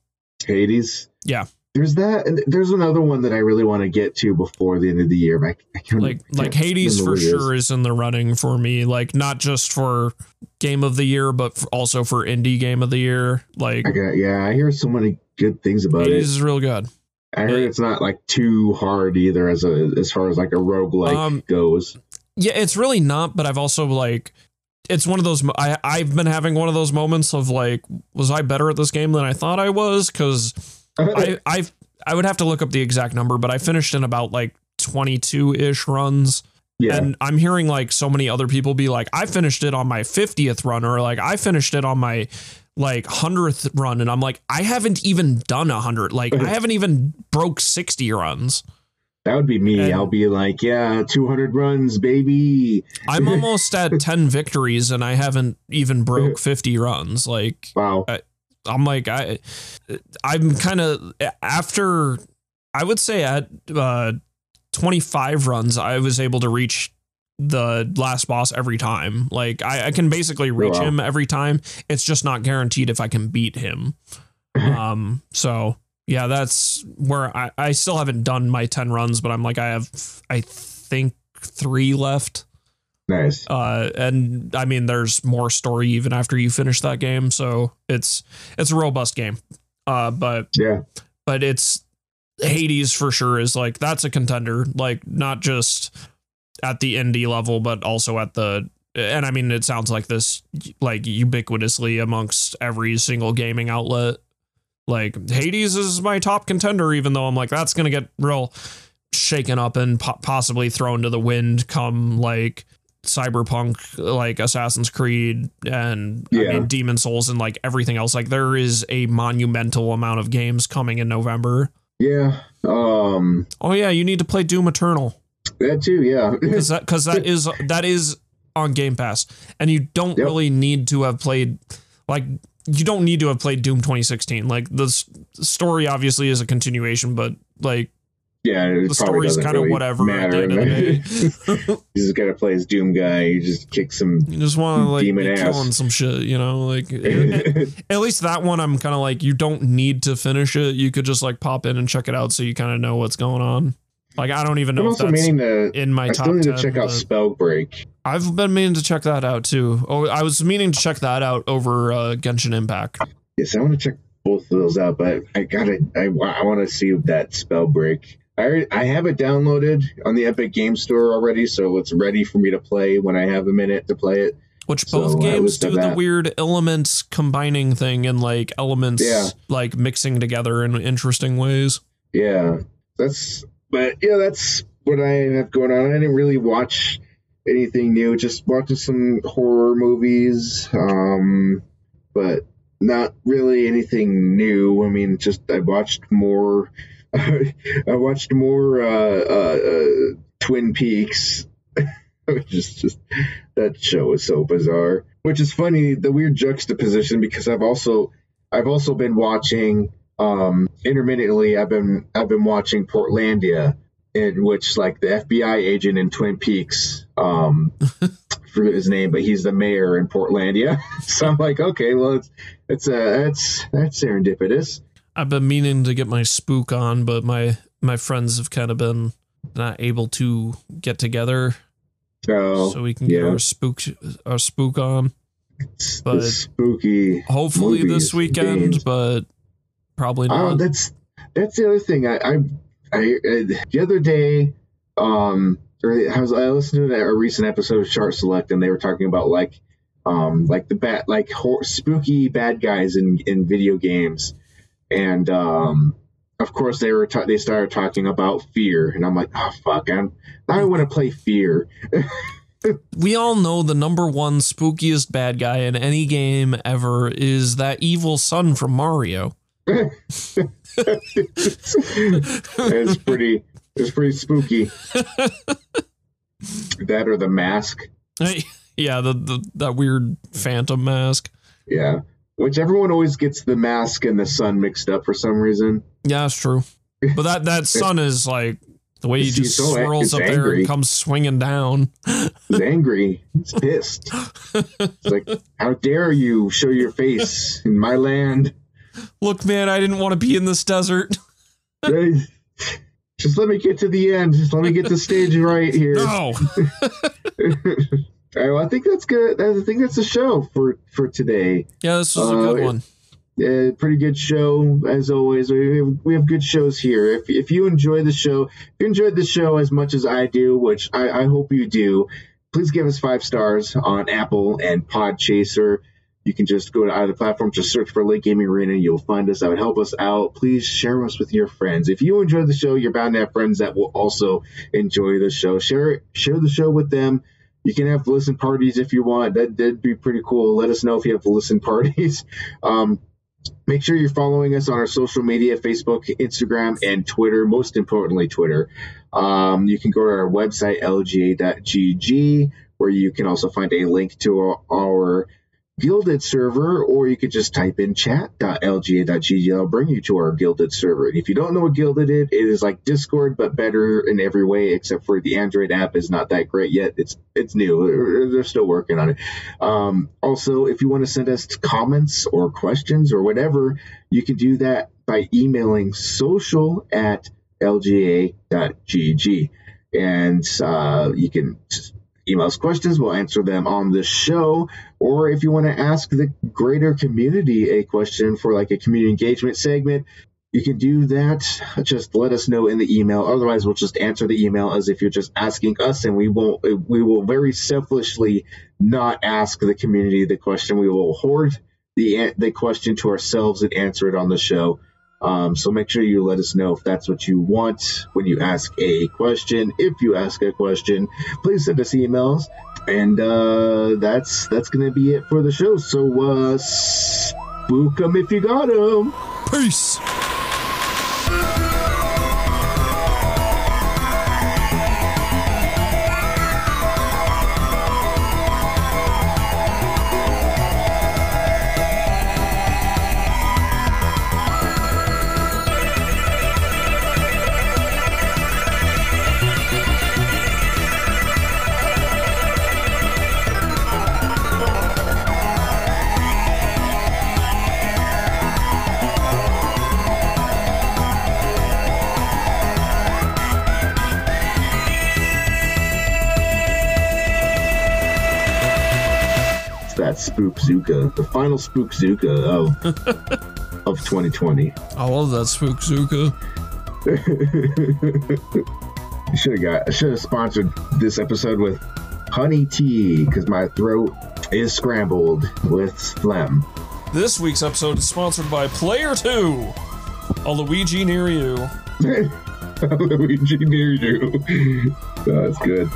Hades. Yeah. There's that, and there's another one that I really want to get to before the end of the year. But I, I can't, Like I like Hades for it is. sure is in the running for me. Like not just for game of the year, but for, also for indie game of the year. Like I got, yeah, I hear so many good things about Hades it. is real good. I heard it's not like too hard either, as a as far as like a roguelike Um, goes. Yeah, it's really not, but I've also like it's one of those. I I've been having one of those moments of like, was I better at this game than I thought I was? Because I I I would have to look up the exact number, but I finished in about like twenty two ish runs. yeah. And I'm hearing like so many other people be like, I finished it on my 50th run, or like I finished it on my like 100th run. And I'm like, I haven't even done a 100. Like, I haven't even broke 60 runs. that would be me. and- I'll be like, yeah, 200 runs, baby. I'm *laughs* almost at 10 victories and I haven't even broke *laughs* 50 runs. Like, Wow. Uh, I'm like, I, I'm kind of after, I would say at uh, 25 runs, I was able to reach the last boss every time. Like, I, I can basically reach wow. him every time. It's just not guaranteed if I can beat him. *laughs* um, so yeah, that's where I, I still haven't done my 10 runs, but I'm like, I have, I think three left. Nice. Uh, and I mean, there's more story even after you finish that game. So it's it's a robust game. Uh, but Yeah. but it's Hades for sure is like that's a contender. Like not just at the indie level, but also at the and I mean, it sounds like this like ubiquitously amongst every single gaming outlet. Like Hades is my top contender, even though I'm like that's gonna get real shaken up and po- possibly thrown to the wind come like cyberpunk like assassin's creed and i mean demon souls and like everything else like there is a monumental amount of games coming in november Yeah. Um, oh yeah you need to play doom eternal that too. Yeah. *laughs* because that because that is that is on game pass and you don't Yep. really need to have played like you don't need to have played doom 2016 like the s- story obviously is a continuation but like yeah. It the story's kind of really whatever at the matter. end of the day *laughs* *laughs* you just gotta play as Doom guy. He just kicks some. You just want to like Demon ass. killing some shit, you know. Like *laughs* at, at least that one, I'm kind of like you don't need to finish it. You could just like pop in and check it out, so you kind of know what's going on. Like I don't even know. I'm also that's meaning to. in my I top still need 10. to check out Spellbreak. I've been meaning to check that out too. Oh, I was meaning to check that out over uh, Genshin Impact. Yes, I want to check both of those out, but I gotta. I, I want to see that Spellbreak. I I have it downloaded on the Epic Game Store already, so it's ready for me to play when I have a minute to play it. Which both uh, games do the weird elements combining thing and like elements Yeah. like mixing together in interesting ways. Yeah, that's. But yeah, that's what I have going on. I didn't really watch anything new. Just watching some horror movies, um, but not really anything new. I mean, just I watched more. *laughs* I watched more uh, uh, uh, Twin Peaks. *laughs* Is just that show is so bizarre. Which is funny, the weird juxtaposition because I've also I've also been watching um intermittently I've been I've been watching Portlandia in which like the FBI agent in Twin Peaks um *laughs* forget his name but he's the mayor in Portlandia so I'm like okay well it's it's uh that's that's serendipitous I've been meaning to get my spook on, but my my friends have kind of been not able to get together so, so we can get our spook our spook on. but- the spooky Hopefully movies this weekend, games. but probably Oh, not. that's that's the other thing. I I, I uh, the other day, um, I was I listened to a recent episode of Chart Select, and they were talking about like, um, like the bad like spooky bad guys in in video games, and um, of course they were ta- they started talking about fear, and I'm like, oh fuck, I'm I want to play fear. *laughs* we all know the number one spookiest bad guy in any game ever is that evil sun from Mario. it's pretty it's pretty spooky. that or the mask. *laughs* yeah, the, the that weird phantom mask. Yeah. Which everyone always gets the mask and the sun mixed up for some reason. Yeah, that's true. But that that *laughs* sun is like the way he just so swirls up there angry. and comes swinging down. *laughs* He's angry. He's pissed. It's like, how dare you show your face in my land? Look, man, I didn't want to be in this desert. Just let me get to the end. Just let me get the stage right here. No. *laughs* All right, well, I think that's good. I think that's the show for for today. Yeah, this was a Uh, good one. Uh, pretty good show as always. We have, we have good shows here. If if you enjoy the show, if you enjoyed the show as much as I do, which I, I hope you do, please give us five stars on Apple and Podchaser. You can just go to either platform, just search for Late Gaming Arena. You'll find us. That would help us out. Please share us with your friends. If you enjoy the show, you're bound to have friends that will also enjoy the show. Share share the show with them. You can have listen parties if you want. That, that'd be pretty cool. Let us know if you have listen parties. *laughs* Um, make sure you're following us on our social media Facebook, Instagram, and Twitter. Most importantly, Twitter. Um, you can go to our website, lga.gg, where you can also find a link to our, our Guilded server, or you could just type in chat.lga.gg. I'll bring you to our Guilded server. And if you don't know what Guilded is, it is like Discord, but better in every way, except for the Android app is not that great yet. It's it's new. They're still working on it. Um, also, if you want to send us comments or questions or whatever, you can do that by emailing social at lga.gg. And uh, you can email us questions. We'll answer them on the show. Or if you want to ask the greater community a question for like a community engagement segment, you can do that. Just let us know in the email. Otherwise, we'll just answer the email as if you're just asking us, and we won't. We will very selfishly not ask the community the question. We will hoard the the question to ourselves and answer it on the show. Um, so make sure you let us know if that's what you want when you ask a question. If you ask a question, please send us emails. And uh, that's that's gonna be it for the show. So uh, spook 'em if you got got 'em. Peace. Spookzooka, the final Spookzooka of *laughs* of 2020. I love that Spookzooka. *laughs* should have got. I should have sponsored this episode with honey tea because my throat is scrambled with phlegm. This week's episode is sponsored by Player Two. A Luigi near you. *laughs* A Luigi near you. That's good.